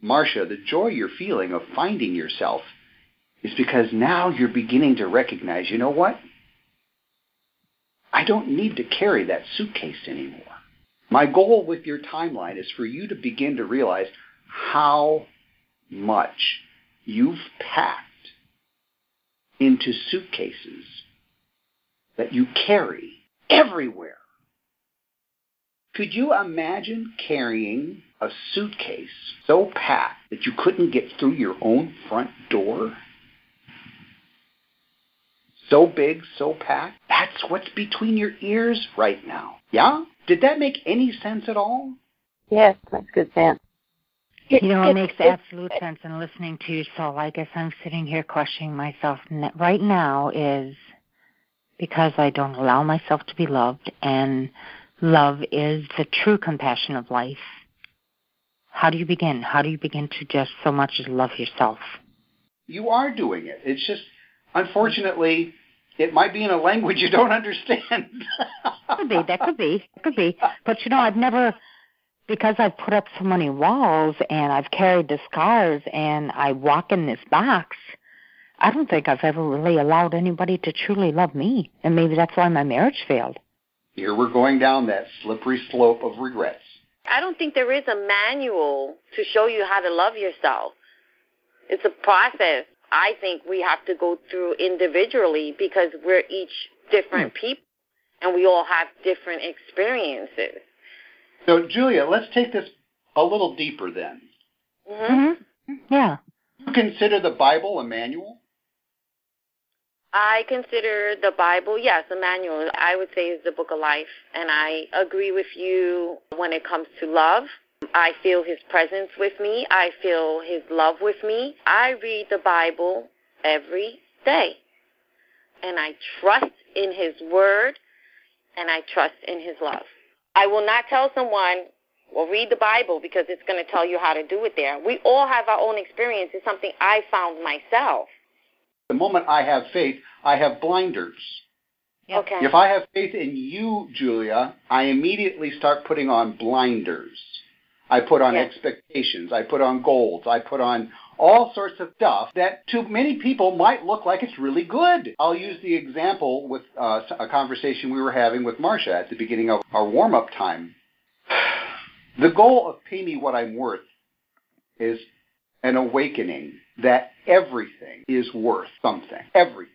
Speaker 7: Marcia, the joy you're feeling of finding yourself is because now you're beginning to recognize, you know what? I don't need to carry that suitcase anymore. My goal with your timeline is for you to begin to realize how much you've packed into suitcases that you carry everywhere. Could you imagine carrying a suitcase so packed that you couldn't get through your own front door? So big, so packed? That's what's between your ears right now. Yeah? Did that make any sense at all?
Speaker 3: Yes, makes good sense.
Speaker 4: You know, it makes absolute sense in listening to you. So I guess I'm sitting here questioning myself right now is because I don't allow myself to be loved, and love is the true compassion of life. How do you begin? How do you begin to just so much as love yourself?
Speaker 7: You are doing it. It's just, unfortunately, it might be in a language you don't understand.
Speaker 4: could be. That could be. Could be. But you know, I've never because I've put up so many walls and I've carried the scars and I walk in this box, I don't think I've ever really allowed anybody to truly love me. And maybe that's why my marriage failed.
Speaker 7: Here we're going down that slippery slope of regrets.
Speaker 8: I don't think there is a manual to show you how to love yourself. It's a process I think we have to go through individually because we're each different hmm. people and we all have different experiences.
Speaker 7: So, Julia, let's take this a little deeper then.
Speaker 4: Mm-hmm. Yeah.
Speaker 7: You consider the Bible a manual?
Speaker 8: I consider the Bible, yes, a manual. I would say is the book of life, and I agree with you when it comes to love. I feel his presence with me. I feel his love with me. I read the Bible every day. And I trust in his word and I trust in his love. I will not tell someone, well, read the Bible because it's going to tell you how to do it there. We all have our own experience. It's something I found myself.
Speaker 7: The moment I have faith, I have blinders.
Speaker 8: Okay.
Speaker 7: If I have faith in you, Julia, I immediately start putting on blinders. I put on
Speaker 8: Yes.
Speaker 7: expectations. I put on goals. I put on all sorts of stuff that to many people might look like it's really good. I'll use the example with uh, a conversation we were having with Marcia at the beginning of our warm up time. The goal of Pay Me What I'm Worth is an awakening that everything is worth something. Everything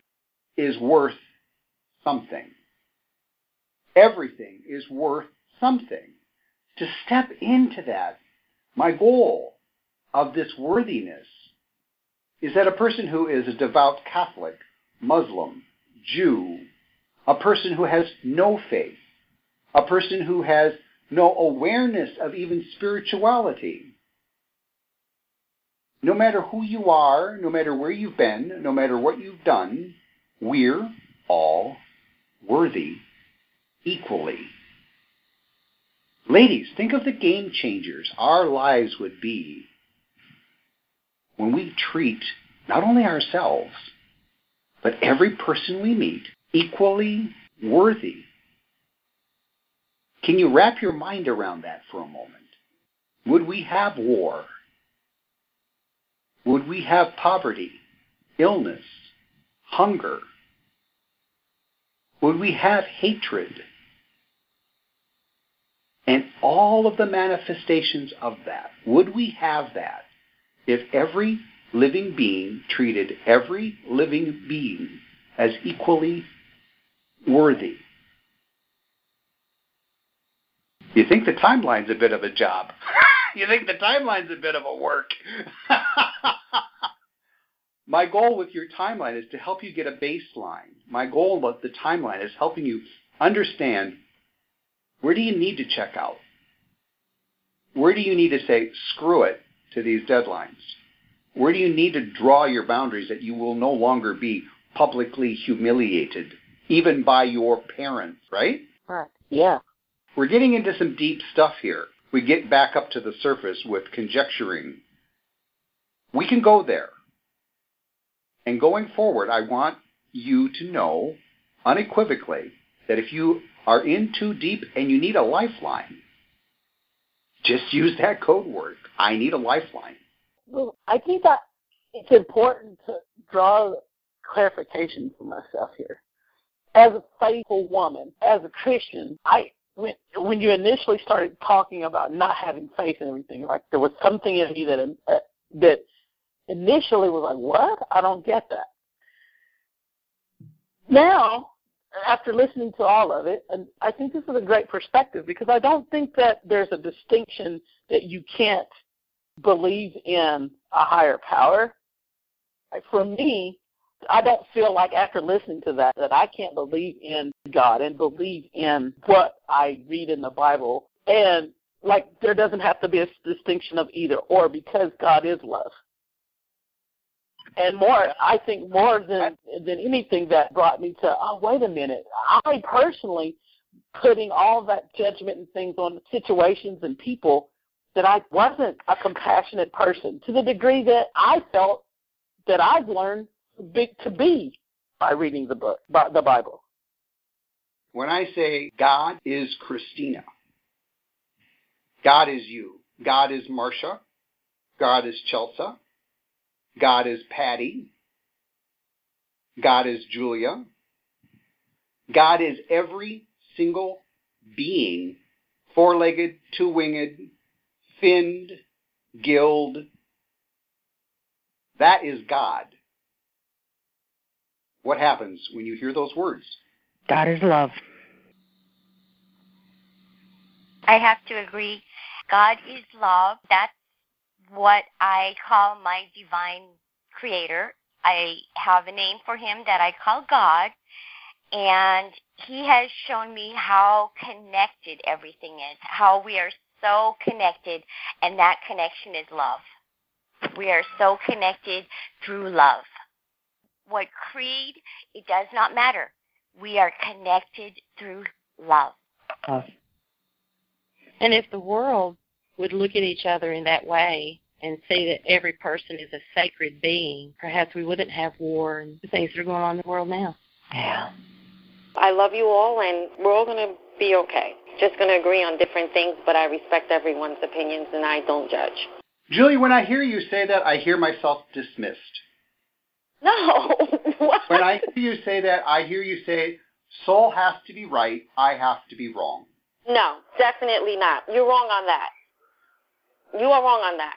Speaker 7: is worth something. Everything is worth something. To step into that, my goal of this worthiness is that a person who is a devout Catholic, Muslim, Jew, a person who has no faith, a person who has no awareness of even spirituality, no matter who you are, no matter where you've been, no matter what you've done, we're all worthy equally. Ladies, think of the game changers our lives would be when we treat not only ourselves, but every person we meet equally worthy. Can you wrap your mind around that for a moment? Would we have war? Would we have poverty, illness, hunger? Would we have hatred? And all of the manifestations of that, would we have that if every living being treated every living being as equally worthy? You think the timeline's a bit of a job. you think the timeline's a bit of a work. My goal with your timeline is to help you get a baseline. My goal with the timeline is helping you understand where do you need to check out? Where do you need to say, screw it to these deadlines? Where do you need to draw your boundaries that you will no longer be publicly humiliated, even by your parents, right?
Speaker 3: Right.
Speaker 1: Yeah.
Speaker 7: We're getting into some deep stuff here. We get back up to the surface with conjecturing. We can go there. And going forward, I want you to know unequivocally that if you are in too deep and you need a lifeline, just use that code word. I need a lifeline.
Speaker 1: Well, I think that it's important to draw clarification for myself here. As a faithful woman, as a Christian, I when when you initially started talking about not having faith and everything, like there was something in me that uh, that initially was like, "What? I don't get that." Now, after listening to all of it, and I think this is a great perspective because I don't think that there's a distinction that you can't believe in a higher power. Like for me, I don't feel like after listening to that that I can't believe in God and believe in what I read in the Bible and like there doesn't have to be a distinction of either or because God is love. And more, I think more than than anything that brought me to oh wait a minute, I personally putting all that judgment and things on situations and people that I wasn't a compassionate person to the degree that I felt that I've learned big to be by reading the book, by the Bible.
Speaker 7: When I say God is Christina, God is you. God is Marcia. God is Chelsea. God is Patty. God is Julia. God is every single being, four legged, two winged, finned, gilled. That is God. What happens when you hear those words?
Speaker 4: God is love.
Speaker 9: I have to agree. God is love. That's what I call my divine creator. I have a name for him that I call God, and he has shown me how connected everything is, how we are so connected, and that connection is love. We are so connected through love. What creed, it does not matter. We are connected through love.
Speaker 4: Love.
Speaker 10: And if the world would look at each other in that way and see that every person is a sacred being, perhaps we wouldn't have war and the things that are going on in the world now.
Speaker 4: Yeah.
Speaker 8: I love you all, and we're all going to be okay. Just going to agree on different things, but I respect everyone's opinions and I don't judge.
Speaker 7: Julie, when I hear you say that, I hear myself dismissed.
Speaker 8: No. what?
Speaker 7: When I hear you say that, I hear you say, soul has to be right, I have to be wrong.
Speaker 8: No, definitely not. You're wrong on that. You are wrong on that.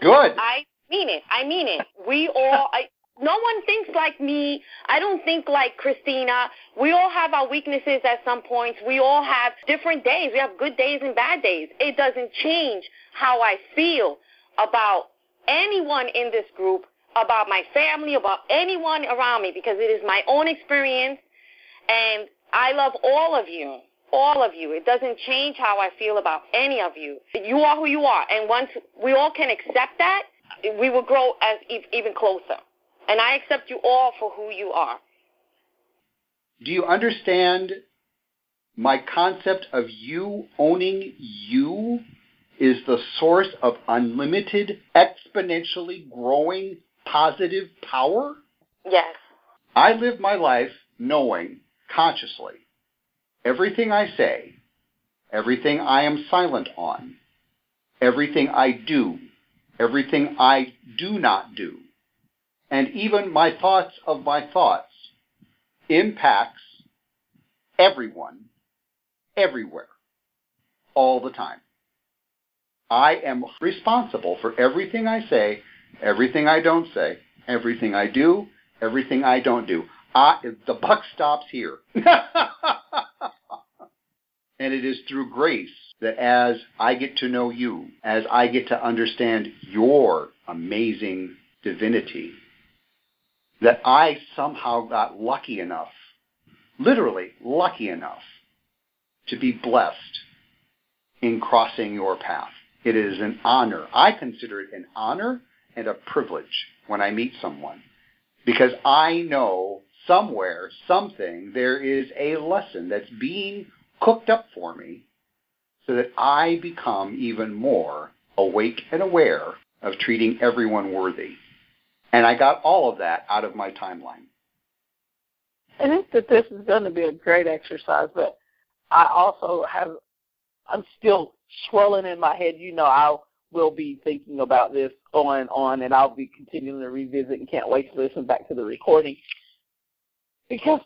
Speaker 7: Good.
Speaker 8: I mean it. I mean it. We all. I, no one thinks like me. I don't think like Christina. We all have our weaknesses at some points. We all have different days. We have good days and bad days. It doesn't change how I feel about anyone in this group, about my family, about anyone around me, because it is my own experience, and I love all of you. All of you. It doesn't change how I feel about any of you. You are who you are, and once we all can accept that, we will grow as even closer. And I accept you all for who you are.
Speaker 7: Do you understand my concept of you owning you is the source of unlimited, exponentially growing positive power?
Speaker 8: Yes.
Speaker 7: I live my life knowing consciously everything I say, everything I am silent on, everything I do, everything I do not do, and even my thoughts of my thoughts impacts everyone, everywhere, all the time. I am responsible for everything I say, everything I don't say, everything I do, everything I don't do. I, the buck stops here. and it is through grace that as I get to know you, as I get to understand your amazing divinity, that I somehow got lucky enough, literally lucky enough, to be blessed in crossing your path. It is an honor. I consider it an honor and a privilege when I meet someone because I know somewhere, something, there is a lesson that's being cooked up for me so that I become even more awake and aware of treating everyone worthy. And I got all of that out of my timeline.
Speaker 1: I think that this is going to be a great exercise, but I also have, I'm still swirling in my head. You know, I will be thinking about this on and on, and I'll be continuing to revisit and can't wait to listen back to the recording. Because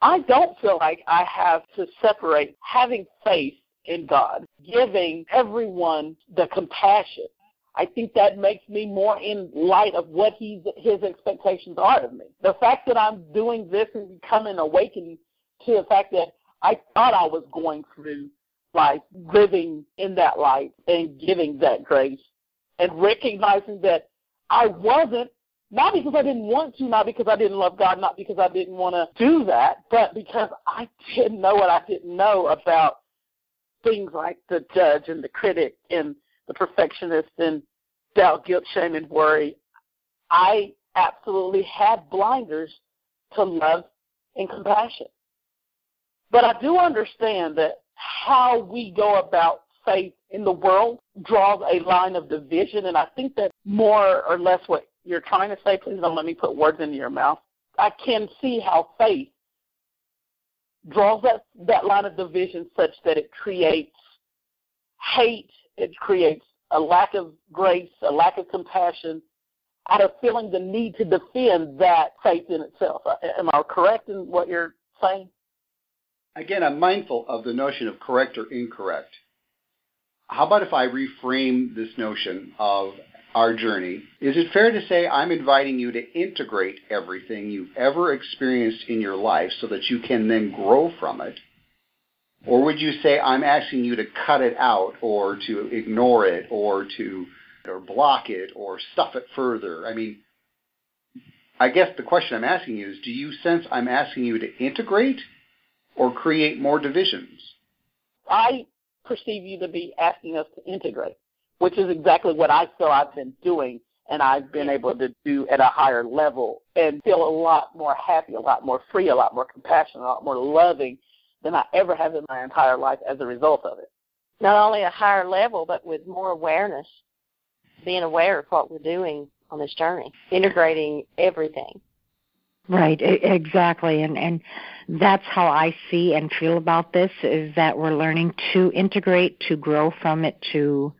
Speaker 1: I don't feel like I have to separate having faith in God, giving everyone the compassion. I think that makes me more in light of what he's, his expectations are of me. The fact that I'm doing this and becoming awakened to the fact that I thought I was going through life living in that light and giving that grace and recognizing that I wasn't not because I didn't want to, not because I didn't love God, not because I didn't want to do that, but because I didn't know what I didn't know about things like the judge and the critic and the perfectionist and doubt, guilt, shame, and worry. I absolutely had blinders to love and compassion. But I do understand that how we go about faith in the world draws a line of division, and I think that more or less what you're trying to say, please don't let me put words into your mouth. I can see how faith draws that, that line of division such that it creates hate, it creates a lack of grace, a lack of compassion, out of feeling the need to defend that faith in itself. Uh, am I correct in what you're saying?
Speaker 7: Again, I'm mindful of the notion of correct or incorrect. How about if I reframe this notion of our journey, is it fair to say I'm inviting you to integrate everything you've ever experienced in your life so that you can then grow from it? Or would you say I'm asking you to cut it out or to ignore it or to or block it or stuff it further. I mean, I guess the question I'm asking you is do you sense I'm asking you to integrate or create more divisions?
Speaker 1: I perceive you to be asking us to integrate, which is exactly what I feel I've been doing and I've been able to do at a higher level and feel a lot more happy, a lot more free, a lot more compassionate, a lot more loving than I ever have in my entire life as a result of it.
Speaker 10: Not only a higher level, but with more awareness, being aware of what we're doing on this journey, integrating everything.
Speaker 4: Right, exactly. And and that's how I see and feel about this is that we're learning to integrate, to grow from it, to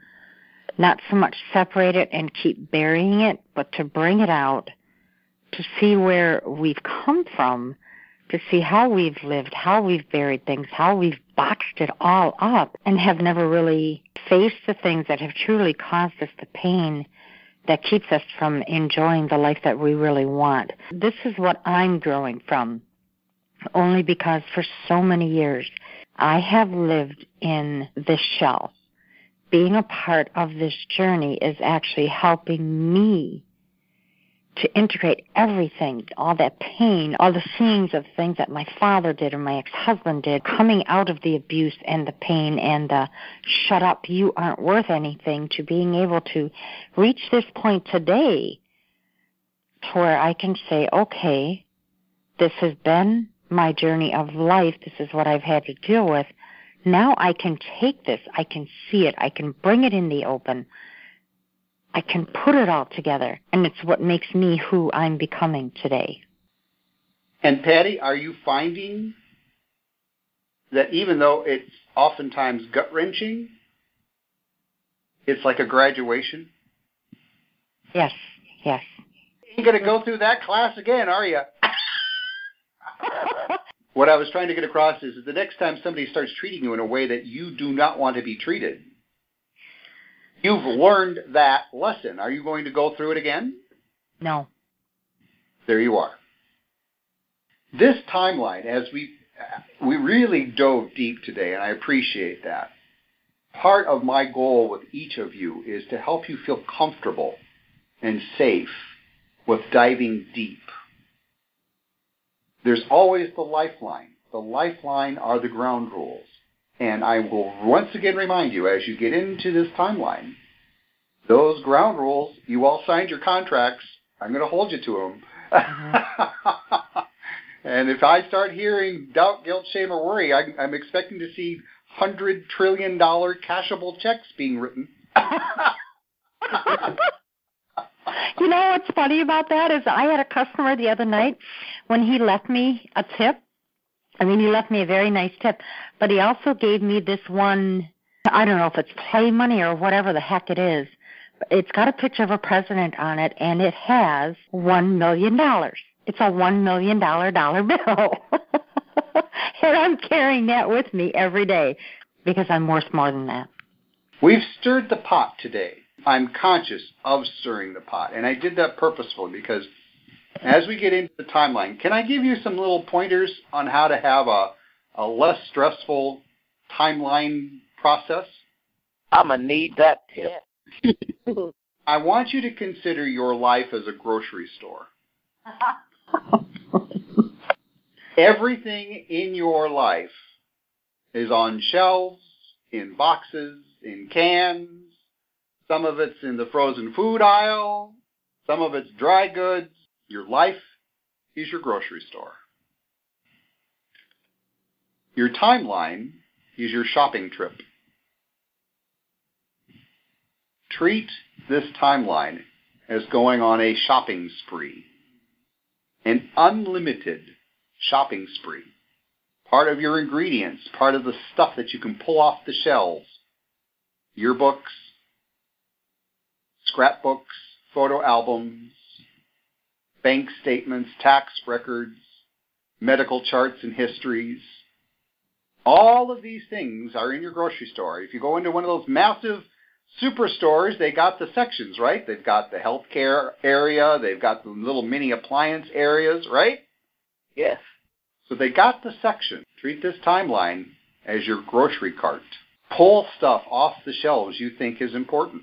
Speaker 4: not so much separate it and keep burying it, but to bring it out, to see where we've come from, to see how we've lived, how we've buried things, how we've boxed it all up, and have never really faced the things that have truly caused us the pain that keeps us from enjoying the life that we really want. This is what I'm growing from, only because for so many years I have lived in this shell being a part of this journey is actually helping me to integrate everything, all that pain, all the scenes of things that my father did or my ex-husband did, coming out of the abuse and the pain and the shut up, you aren't worth anything, to being able to reach this point today to where I can say, okay, this has been my journey of life. This is what I've had to deal with. Now I can take this, I can see it, I can bring it in the open, I can put it all together, and it's what makes me who I'm becoming today.
Speaker 7: And Patty, are you finding that even though it's oftentimes gut wrenching, it's like a graduation?
Speaker 4: Yes, yes.
Speaker 7: You ain't gonna go through that class again, are you? What I was trying to get across is that the next time somebody starts treating you in a way that you do not want to be treated, you've learned that lesson. Are you going to go through it again?
Speaker 4: No.
Speaker 7: There you are. This timeline, as we we really dove deep today, and I appreciate that. Part of my goal with each of you is to help you feel comfortable and safe with diving deep there's always the lifeline. The lifeline are the ground rules. And I will once again remind you as you get into this timeline, those ground rules, you all signed your contracts. I'm going to hold you to them. Mm-hmm. and if I start hearing doubt, guilt, shame, or worry, I, I'm expecting to see hundred trillion dollar cashable checks being written.
Speaker 4: you know what's funny about that is I had a customer the other night when he left me a tip. I mean, he left me a very nice tip, but he also gave me this one. I don't know if it's play money or whatever the heck it is. It's got a picture of a president on it, and it has one million dollars. It's a one million dollar dollar bill, and I'm carrying that with me every day because I'm worth more than that.
Speaker 7: We've stirred the pot today. I'm conscious of stirring the pot. And I did that purposefully because as we get into the timeline, can I give you some little pointers on how to have a, a less stressful timeline process?
Speaker 1: I'm going to need that tip.
Speaker 7: I want you to consider your life as a grocery store. Everything in your life is on shelves, in boxes, in cans, some of it's in the frozen food aisle. Some of it's dry goods. Your life is your grocery store. Your timeline is your shopping trip. Treat this timeline as going on a shopping spree, an unlimited shopping spree. Part of your ingredients, part of the stuff that you can pull off the shelves, your books, scrapbooks, photo albums, bank statements, tax records, medical charts and histories. All of these things are in your grocery store. If you go into one of those massive superstores, they got the sections, right? They've got the healthcare area, they've got the little mini appliance areas, right?
Speaker 1: Yes.
Speaker 7: So they got the section. Treat this timeline as your grocery cart. Pull stuff off the shelves you think is important.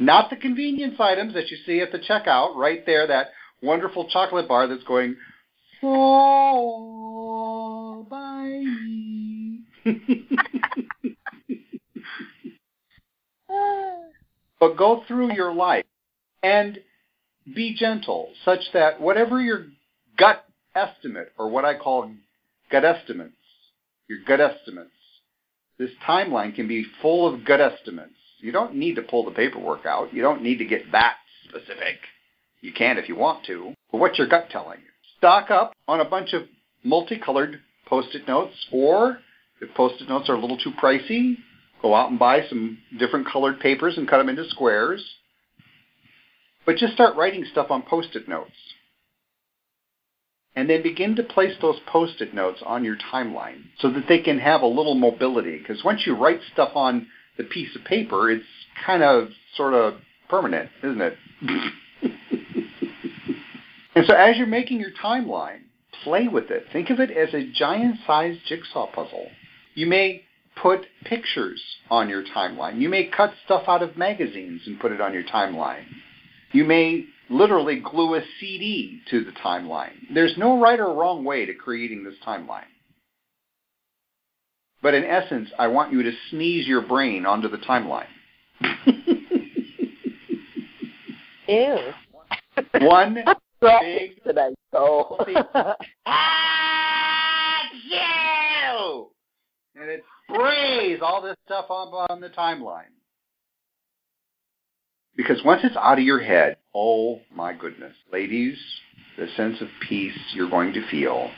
Speaker 7: Not the convenience items that you see at the checkout right there, that wonderful chocolate bar that's going, fall by me. but go through your life and be gentle, such that whatever your gut estimate, or what I call gut estimates, your gut estimates, this timeline can be full of gut estimates. You don't need to pull the paperwork out. You don't need to get that specific. You can if you want to. But what's your gut telling you? Stock up on a bunch of multicolored post-it notes, or if post-it notes are a little too pricey, go out and buy some different colored papers and cut them into squares. But just start writing stuff on post-it notes. And then begin to place those post-it notes on your timeline so that they can have a little mobility. Because once you write stuff on the piece of paper, it's kind of sort of permanent, isn't it? and so as you're making your timeline, play with it. Think of it as a giant-sized jigsaw puzzle. You may put pictures on your timeline. You may cut stuff out of magazines and put it on your timeline. You may literally glue a CD to the timeline. There's no right or wrong way to creating this timeline. But in essence, I want you to sneeze your brain onto the timeline.
Speaker 3: Ew.
Speaker 7: One big
Speaker 1: today, so
Speaker 7: and it sprays all this stuff up on the timeline. Because once it's out of your head, oh my goodness, ladies, the sense of peace you're going to feel,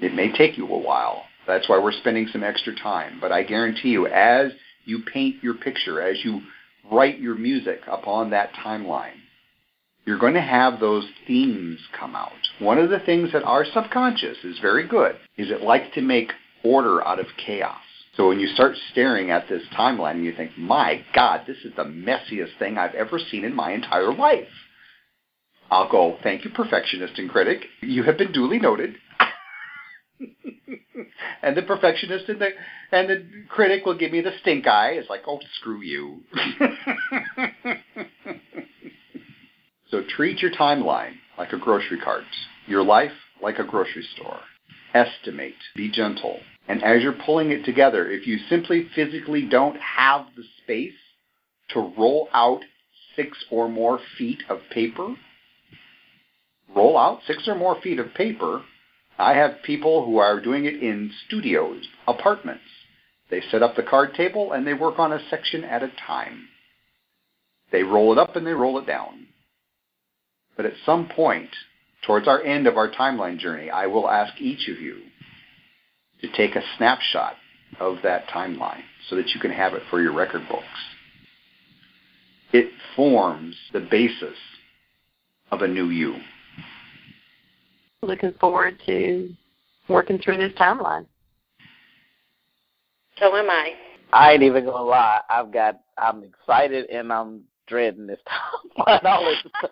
Speaker 7: it may take you a while. That's why we're spending some extra time. But I guarantee you, as you paint your picture, as you write your music upon that timeline, you're going to have those themes come out. One of the things that our subconscious is very good is it likes to make order out of chaos. So when you start staring at this timeline and you think, my God, this is the messiest thing I've ever seen in my entire life. I'll go, thank you, perfectionist and critic. You have been duly noted. and the perfectionist and the and the critic will give me the stink eye. It's like, oh, screw you. so treat your timeline like a grocery cart, your life like a grocery store. Estimate, be gentle, and as you're pulling it together, if you simply physically don't have the space to roll out six or more feet of paper, roll out six or more feet of paper. I have people who are doing it in studios, apartments. They set up the card table and they work on a section at a time. They roll it up and they roll it down. But at some point, towards our end of our timeline journey, I will ask each of you to take a snapshot of that timeline so that you can have it for your record books. It forms the basis of a new you.
Speaker 3: Looking forward to working through this timeline.
Speaker 8: So am I.
Speaker 1: I ain't even gonna lie. I've got. I'm excited and I'm dreading this timeline all at the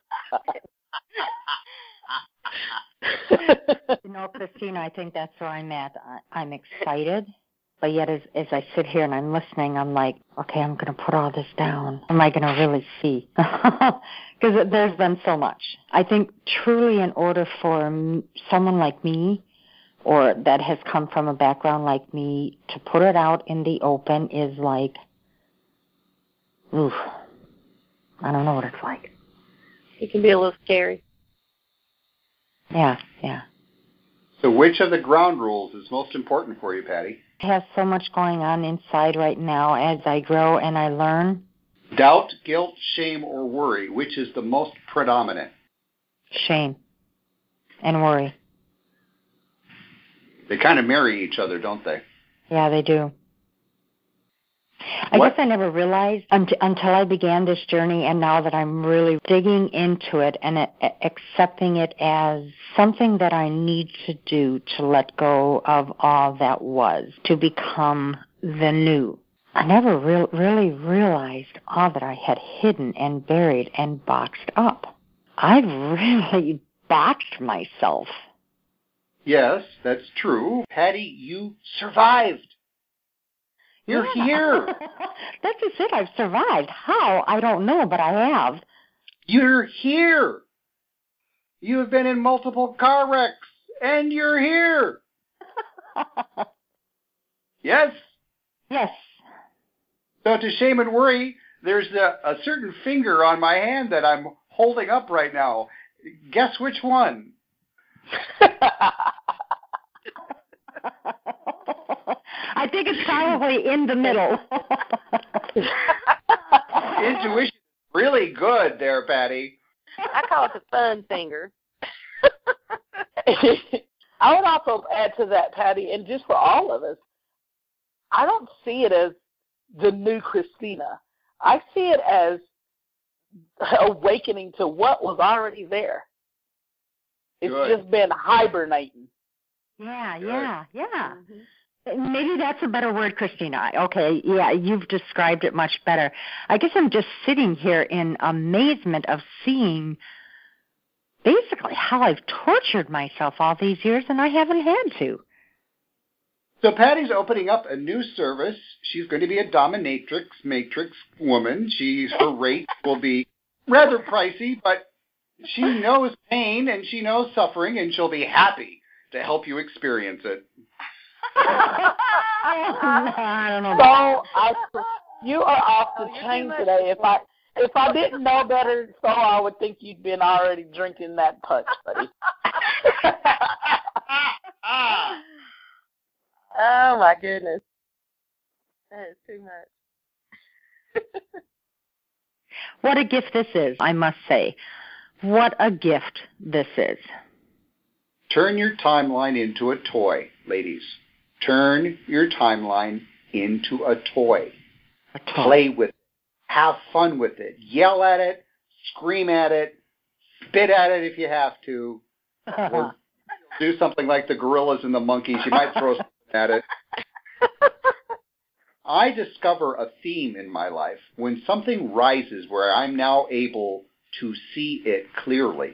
Speaker 4: you know, Christina, I think that's where I'm at. I, I'm excited, but yet as as I sit here and I'm listening, I'm like, okay, I'm going to put all this down. Am I going to really see? Because there's been so much. I think truly, in order for someone like me, or that has come from a background like me, to put it out in the open is like, oof. I don't know what it's like.
Speaker 3: It can be a little scary.
Speaker 4: Yeah, yeah.
Speaker 7: So, which of the ground rules is most important for you, Patty?
Speaker 4: I have so much going on inside right now as I grow and I learn.
Speaker 7: Doubt, guilt, shame, or worry, which is the most predominant?
Speaker 4: Shame and worry.
Speaker 7: They kind of marry each other, don't they?
Speaker 4: Yeah, they do. I
Speaker 7: What-
Speaker 4: guess I never realized until I began this journey, and now that I'm really digging into it and accepting it as something that I need to do to let go of all that was, to become the new. I never real really realized all that I had hidden and buried and boxed up. I've really boxed myself.
Speaker 7: Yes, that's true. Patty, you survived. You're
Speaker 4: Yeah.
Speaker 7: here.
Speaker 4: That's just it. I've survived. How? I don't know, but I have.
Speaker 7: You're here. You have been in multiple car wrecks, and you're here. Yes.
Speaker 4: yes.
Speaker 7: So to shame and worry, there's a, a certain finger on my hand that I'm holding up right now. Guess which one?
Speaker 4: I think it's probably in the middle.
Speaker 7: Intuition is really good there, Patty.
Speaker 3: I call it the fun finger.
Speaker 1: I would also add to that, Patty, and just for all of us, I don't see it as the new Christina. I see it as awakening to what was already there. It's
Speaker 7: Good.
Speaker 1: just been hibernating.
Speaker 4: yeah,
Speaker 7: Good.
Speaker 4: yeah, yeah. Mm-hmm. Maybe that's a better word, Christina. Okay, yeah, you've described it much better. I guess I'm just sitting here in amazement of seeing basically how I've tortured myself all these years and I haven't had to.
Speaker 7: So Patty's opening up a new service. She's going to be a dominatrix matrix woman. She's her rate will be rather pricey, but she knows pain and she knows suffering and she'll be happy to help you experience it.
Speaker 4: I don't know.
Speaker 1: So I, you are off the
Speaker 3: Oh,
Speaker 1: chain today. If I if I didn't know better, so I would think you'd been already drinking that punch, buddy.
Speaker 3: Oh my goodness. That is too much.
Speaker 4: What a gift this is, I must say. What a gift this is.
Speaker 7: Turn your timeline into a toy, ladies. Turn your timeline into a toy.
Speaker 4: A toy.
Speaker 7: Play with it. Have fun with it. Yell at it. Scream at it. Spit at it if you have to. Or do something like the gorillas and the monkeys. You might throw something at it. I discover a theme in my life when something rises where I'm now able to see it clearly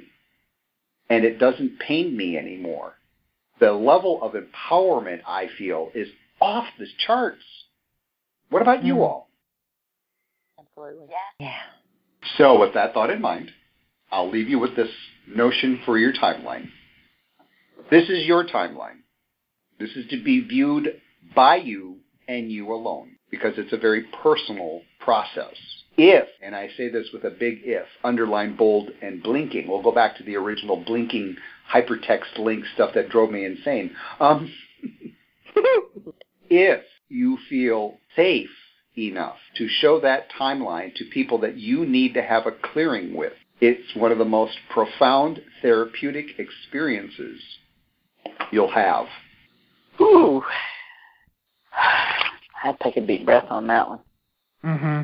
Speaker 7: and it doesn't pain me anymore. The level of empowerment I feel is off the charts. What about you
Speaker 4: Mm.
Speaker 7: all?
Speaker 3: Absolutely.
Speaker 9: Yeah.
Speaker 4: yeah.
Speaker 7: So, with that thought in mind, I'll leave you with this notion for your timeline. This is your timeline. This is to be viewed by you and you alone because it's a very personal process. If, and I say this with a big if, underline, bold, and blinking, we'll go back to the original blinking hypertext link stuff that drove me insane. Um, if you feel safe enough to show that timeline to people that you need to have a clearing with, it's one of the most profound therapeutic experiences you'll have.
Speaker 1: Ooh. I had to take a deep breath on that one.
Speaker 4: Mm-hmm.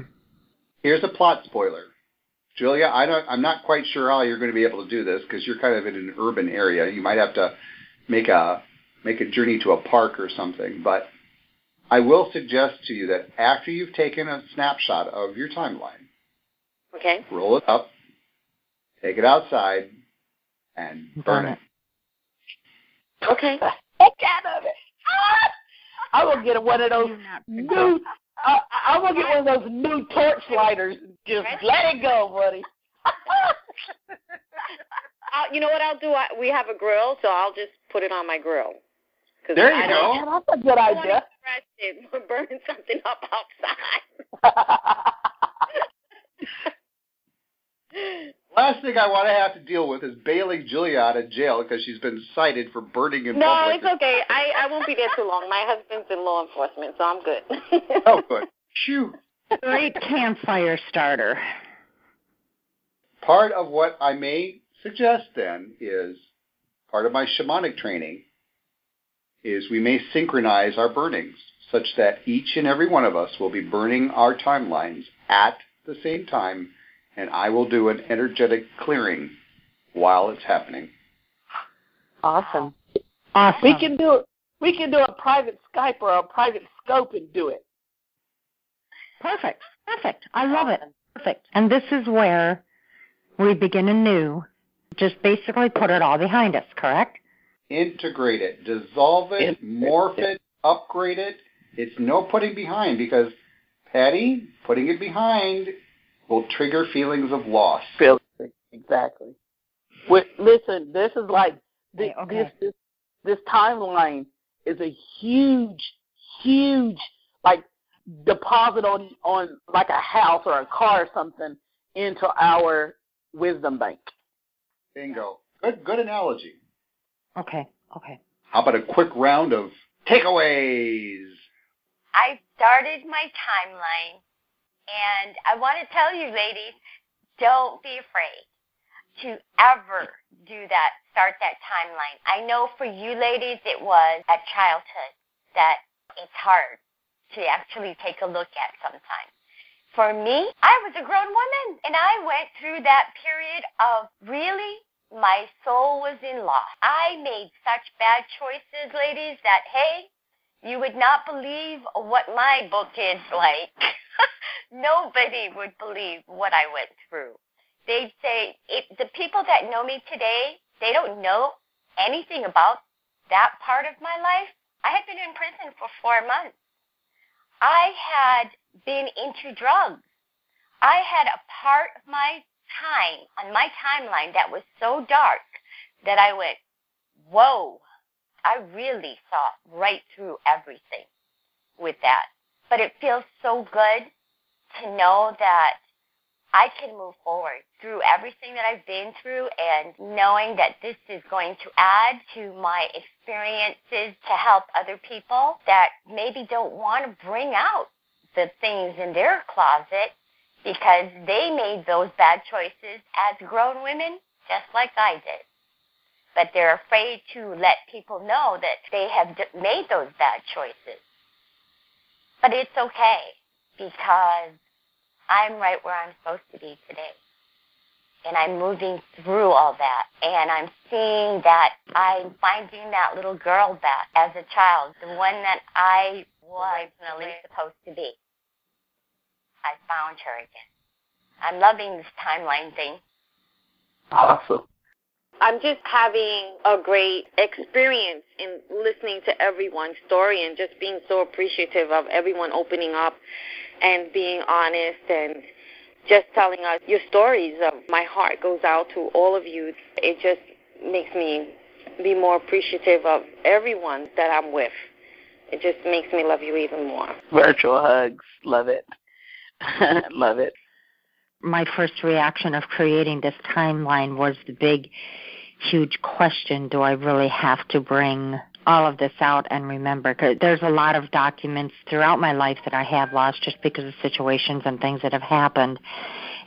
Speaker 7: Here's a plot spoiler. Julia, I don't, I'm not quite sure how you're going to be able to do this because you're kind of in an urban area. You might have to make a make a journey to a park or something. But I will suggest to you that after you've taken a snapshot of your timeline,
Speaker 8: Okay.
Speaker 7: roll it up, take it outside, and burn,
Speaker 4: Burn
Speaker 7: it.
Speaker 8: Okay.
Speaker 1: Heck out of it. Ah! I will get one of those new. I, I will get one of those new torch lighters. Just let it go, buddy.
Speaker 8: I'll, you know what I'll do? I, we have a grill, so I'll just put it on my grill. 'Cause
Speaker 7: There you
Speaker 8: I
Speaker 7: go.
Speaker 8: don't,
Speaker 1: that's a good
Speaker 8: I don't want to
Speaker 1: idea.
Speaker 8: get arrested burning something up outside.
Speaker 7: Last thing I want to have to deal with is bailing Julia out of jail because she's been cited for burning in
Speaker 8: no,
Speaker 7: public.
Speaker 8: it's okay. I I won't be there too long. My husband's in law enforcement, so I'm good.
Speaker 7: Oh, good. Phew.
Speaker 4: Great campfire starter.
Speaker 7: Part of what I may suggest then is part of my shamanic training is we may synchronize our burnings such that each and every one of us will be burning our timelines at the same time and I will do an energetic clearing while it's happening.
Speaker 3: Awesome.
Speaker 4: Awesome.
Speaker 1: we can do it. We can do a private Skype or a private scope and do it.
Speaker 4: Perfect. Perfect. I love it. Perfect. And this is where we begin anew. Just basically put it all behind us, correct?
Speaker 7: Integrate it, dissolve it, morph
Speaker 1: it.
Speaker 7: it, upgrade it, It's no putting behind because, Patty, putting it behind will trigger feelings of loss.
Speaker 1: Feelings, exactly. With, listen, this is like this,
Speaker 4: Okay, okay.
Speaker 1: this this this timeline is a huge, huge like deposit on on like a house or a car or something into our wisdom bank.
Speaker 7: Bingo. Good, good analogy.
Speaker 4: Okay. Okay.
Speaker 7: How about a quick round of takeaways?
Speaker 9: I started my timeline, and I want to tell you, ladies, don't be afraid to ever do that, start that timeline. I know for you ladies, it was at childhood that it's hard to actually take a look at sometimes. For me, I was a grown woman, and I went through that period of really my soul was in loss. I made such bad choices, ladies, that hey, you would not believe what my book is like. Nobody would believe what I went through. They'd say, if the people that know me today, they don't know anything about that part of my life. I had been in prison for four months. I had been into drugs. I had a part of my time on my timeline that was so dark that I went, whoa, I really saw right through everything with that. But it feels so good to know that I can move forward through everything that I've been through and knowing that this is going to add to my experiences to help other people that maybe don't want to bring out the things in their closet because they made those bad choices as grown women just like I did. But they're afraid to let people know that they have d- made those bad choices. But it's okay because I'm right where I'm supposed to be today. And I'm moving through all that. And I'm seeing that I'm finding that little girl back as a child, the one that I was originally supposed to be. I found her again. I'm loving this timeline thing.
Speaker 1: Awesome.
Speaker 8: I'm just having a great experience in listening to everyone's story and just being so appreciative of everyone opening up and being honest and just telling us your stories of my heart goes out to all of you. It just makes me be more appreciative of everyone that I'm with. It just makes me love you even more.
Speaker 1: Virtual hugs. Love it. Love it.
Speaker 4: My first reaction of creating this timeline was the big, huge question do I really have to bring all of this out and remember? Because there's a lot of documents throughout my life that I have lost just because of situations and things that have happened.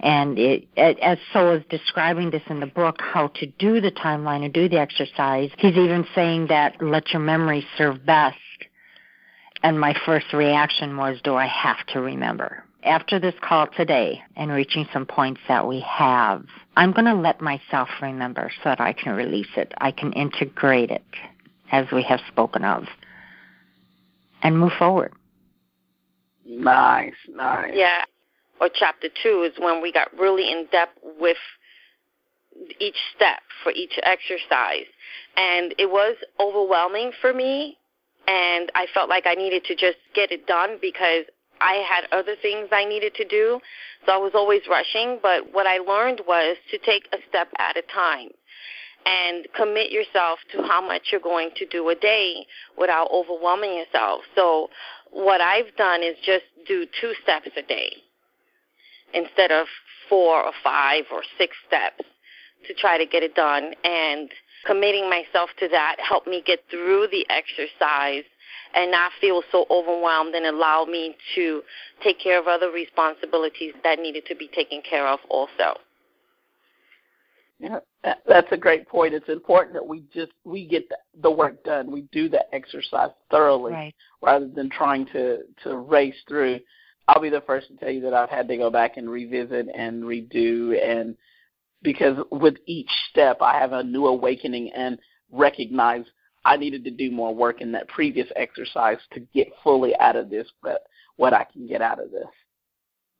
Speaker 4: And it, it, as So is describing this in the book, how to do the timeline and do the exercise, he's even saying that let your memory serve best. And my first reaction was, do I have to remember? After this call today and reaching some points that we have, I'm going to let myself remember so that I can release it. I can integrate it as we have spoken of and move forward.
Speaker 1: Nice, nice.
Speaker 8: Yeah. Or chapter two is when we got really in depth with each step for each exercise. And it was overwhelming for me. And I felt like I needed to just get it done because I had other things I needed to do. So I was always rushing. But what I learned was to take a step at a time and commit yourself to how much you're going to do a day without overwhelming yourself. So what I've done is just do two steps a day instead of four or five or six steps to try to get it done. And committing myself to that helped me get through the exercise and not feel so overwhelmed and allow me to take care of other responsibilities that needed to be taken care of also.
Speaker 1: Yeah, that, that's a great point. It's important that we just we get the, the work done. We do the exercise thoroughly
Speaker 4: Right.
Speaker 1: rather than trying to to race through. I'll be the first to tell you that I've had to go back and revisit and redo and because with each step I have a new awakening and recognize I needed to do more work in that previous exercise to get fully out of this, but what I can get out of this.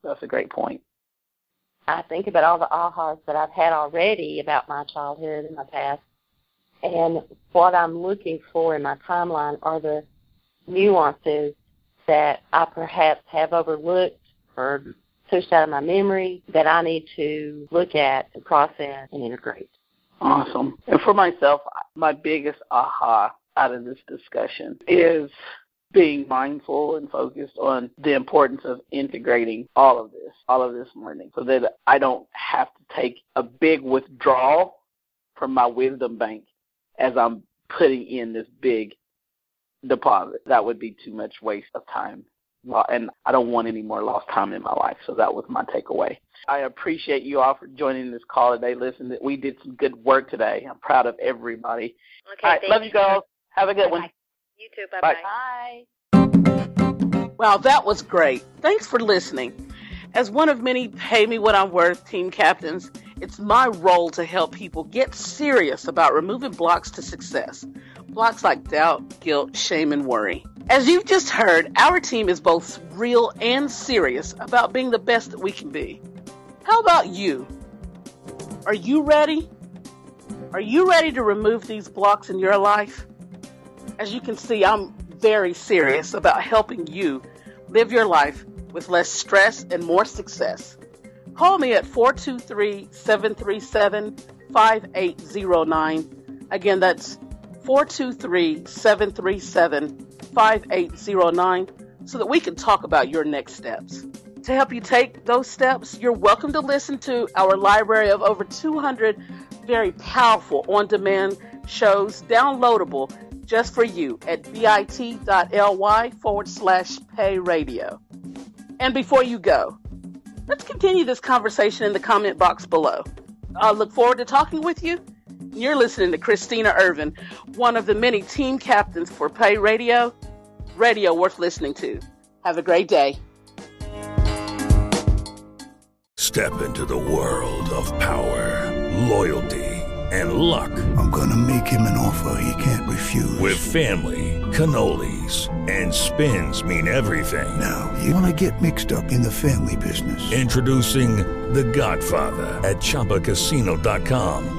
Speaker 1: That's a great point.
Speaker 3: I think about all the ahas that I've had already about my childhood and my past. And what I'm looking for in my timeline are the nuances that I perhaps have overlooked or pushed out of my memory that I need to look at and process and integrate.
Speaker 11: Awesome. And for myself, my biggest aha out of this discussion is being mindful and focused on the importance of integrating all of this, all of this learning, so that I don't have to take a big withdrawal from my wisdom bank as I'm putting in this big deposit. That would be too much waste of time. And I don't want any more lost time in my life. So that was my takeaway. I appreciate you all for joining this call today. Listen, we did some good work today. I'm proud of everybody.
Speaker 8: Okay,
Speaker 11: all right, love you, girls. Have a good
Speaker 8: Bye-bye.
Speaker 11: one.
Speaker 8: You too. Bye-bye.
Speaker 3: Bye.
Speaker 11: Wow, that was great. Thanks for listening. As one of many Pay Me What I'm Worth team captains, it's my role to help people get serious about removing blocks to success. Blocks like doubt, guilt, shame, and worry. As you've just heard, our team is both real and serious about being the best that we can be. How about you? Are you ready? Are you ready to remove these blocks in your life? As you can see, I'm very serious about helping you live your life with less stress and more success. Call me at 423 737 5809. Again, that's 423 737 5809 so that we can talk about your next steps. To help you take those steps, you're welcome to listen to our library of over 200 very powerful on demand shows downloadable just for you at bit.ly forward slash pay radio. And before you go, let's continue this conversation in the comment box below. I look forward to talking with you. You're listening to Christina Ervin, one of the many team captains for Pay Radio, radio worth listening to. Have a great day.
Speaker 12: Step into the world of power, loyalty, and luck.
Speaker 13: I'm gonna make him an offer he can't refuse.
Speaker 12: With family, cannolis, and spins mean everything.
Speaker 13: Now, you wanna get mixed up in the family business.
Speaker 12: Introducing The Godfather at ChumbaCasino.com.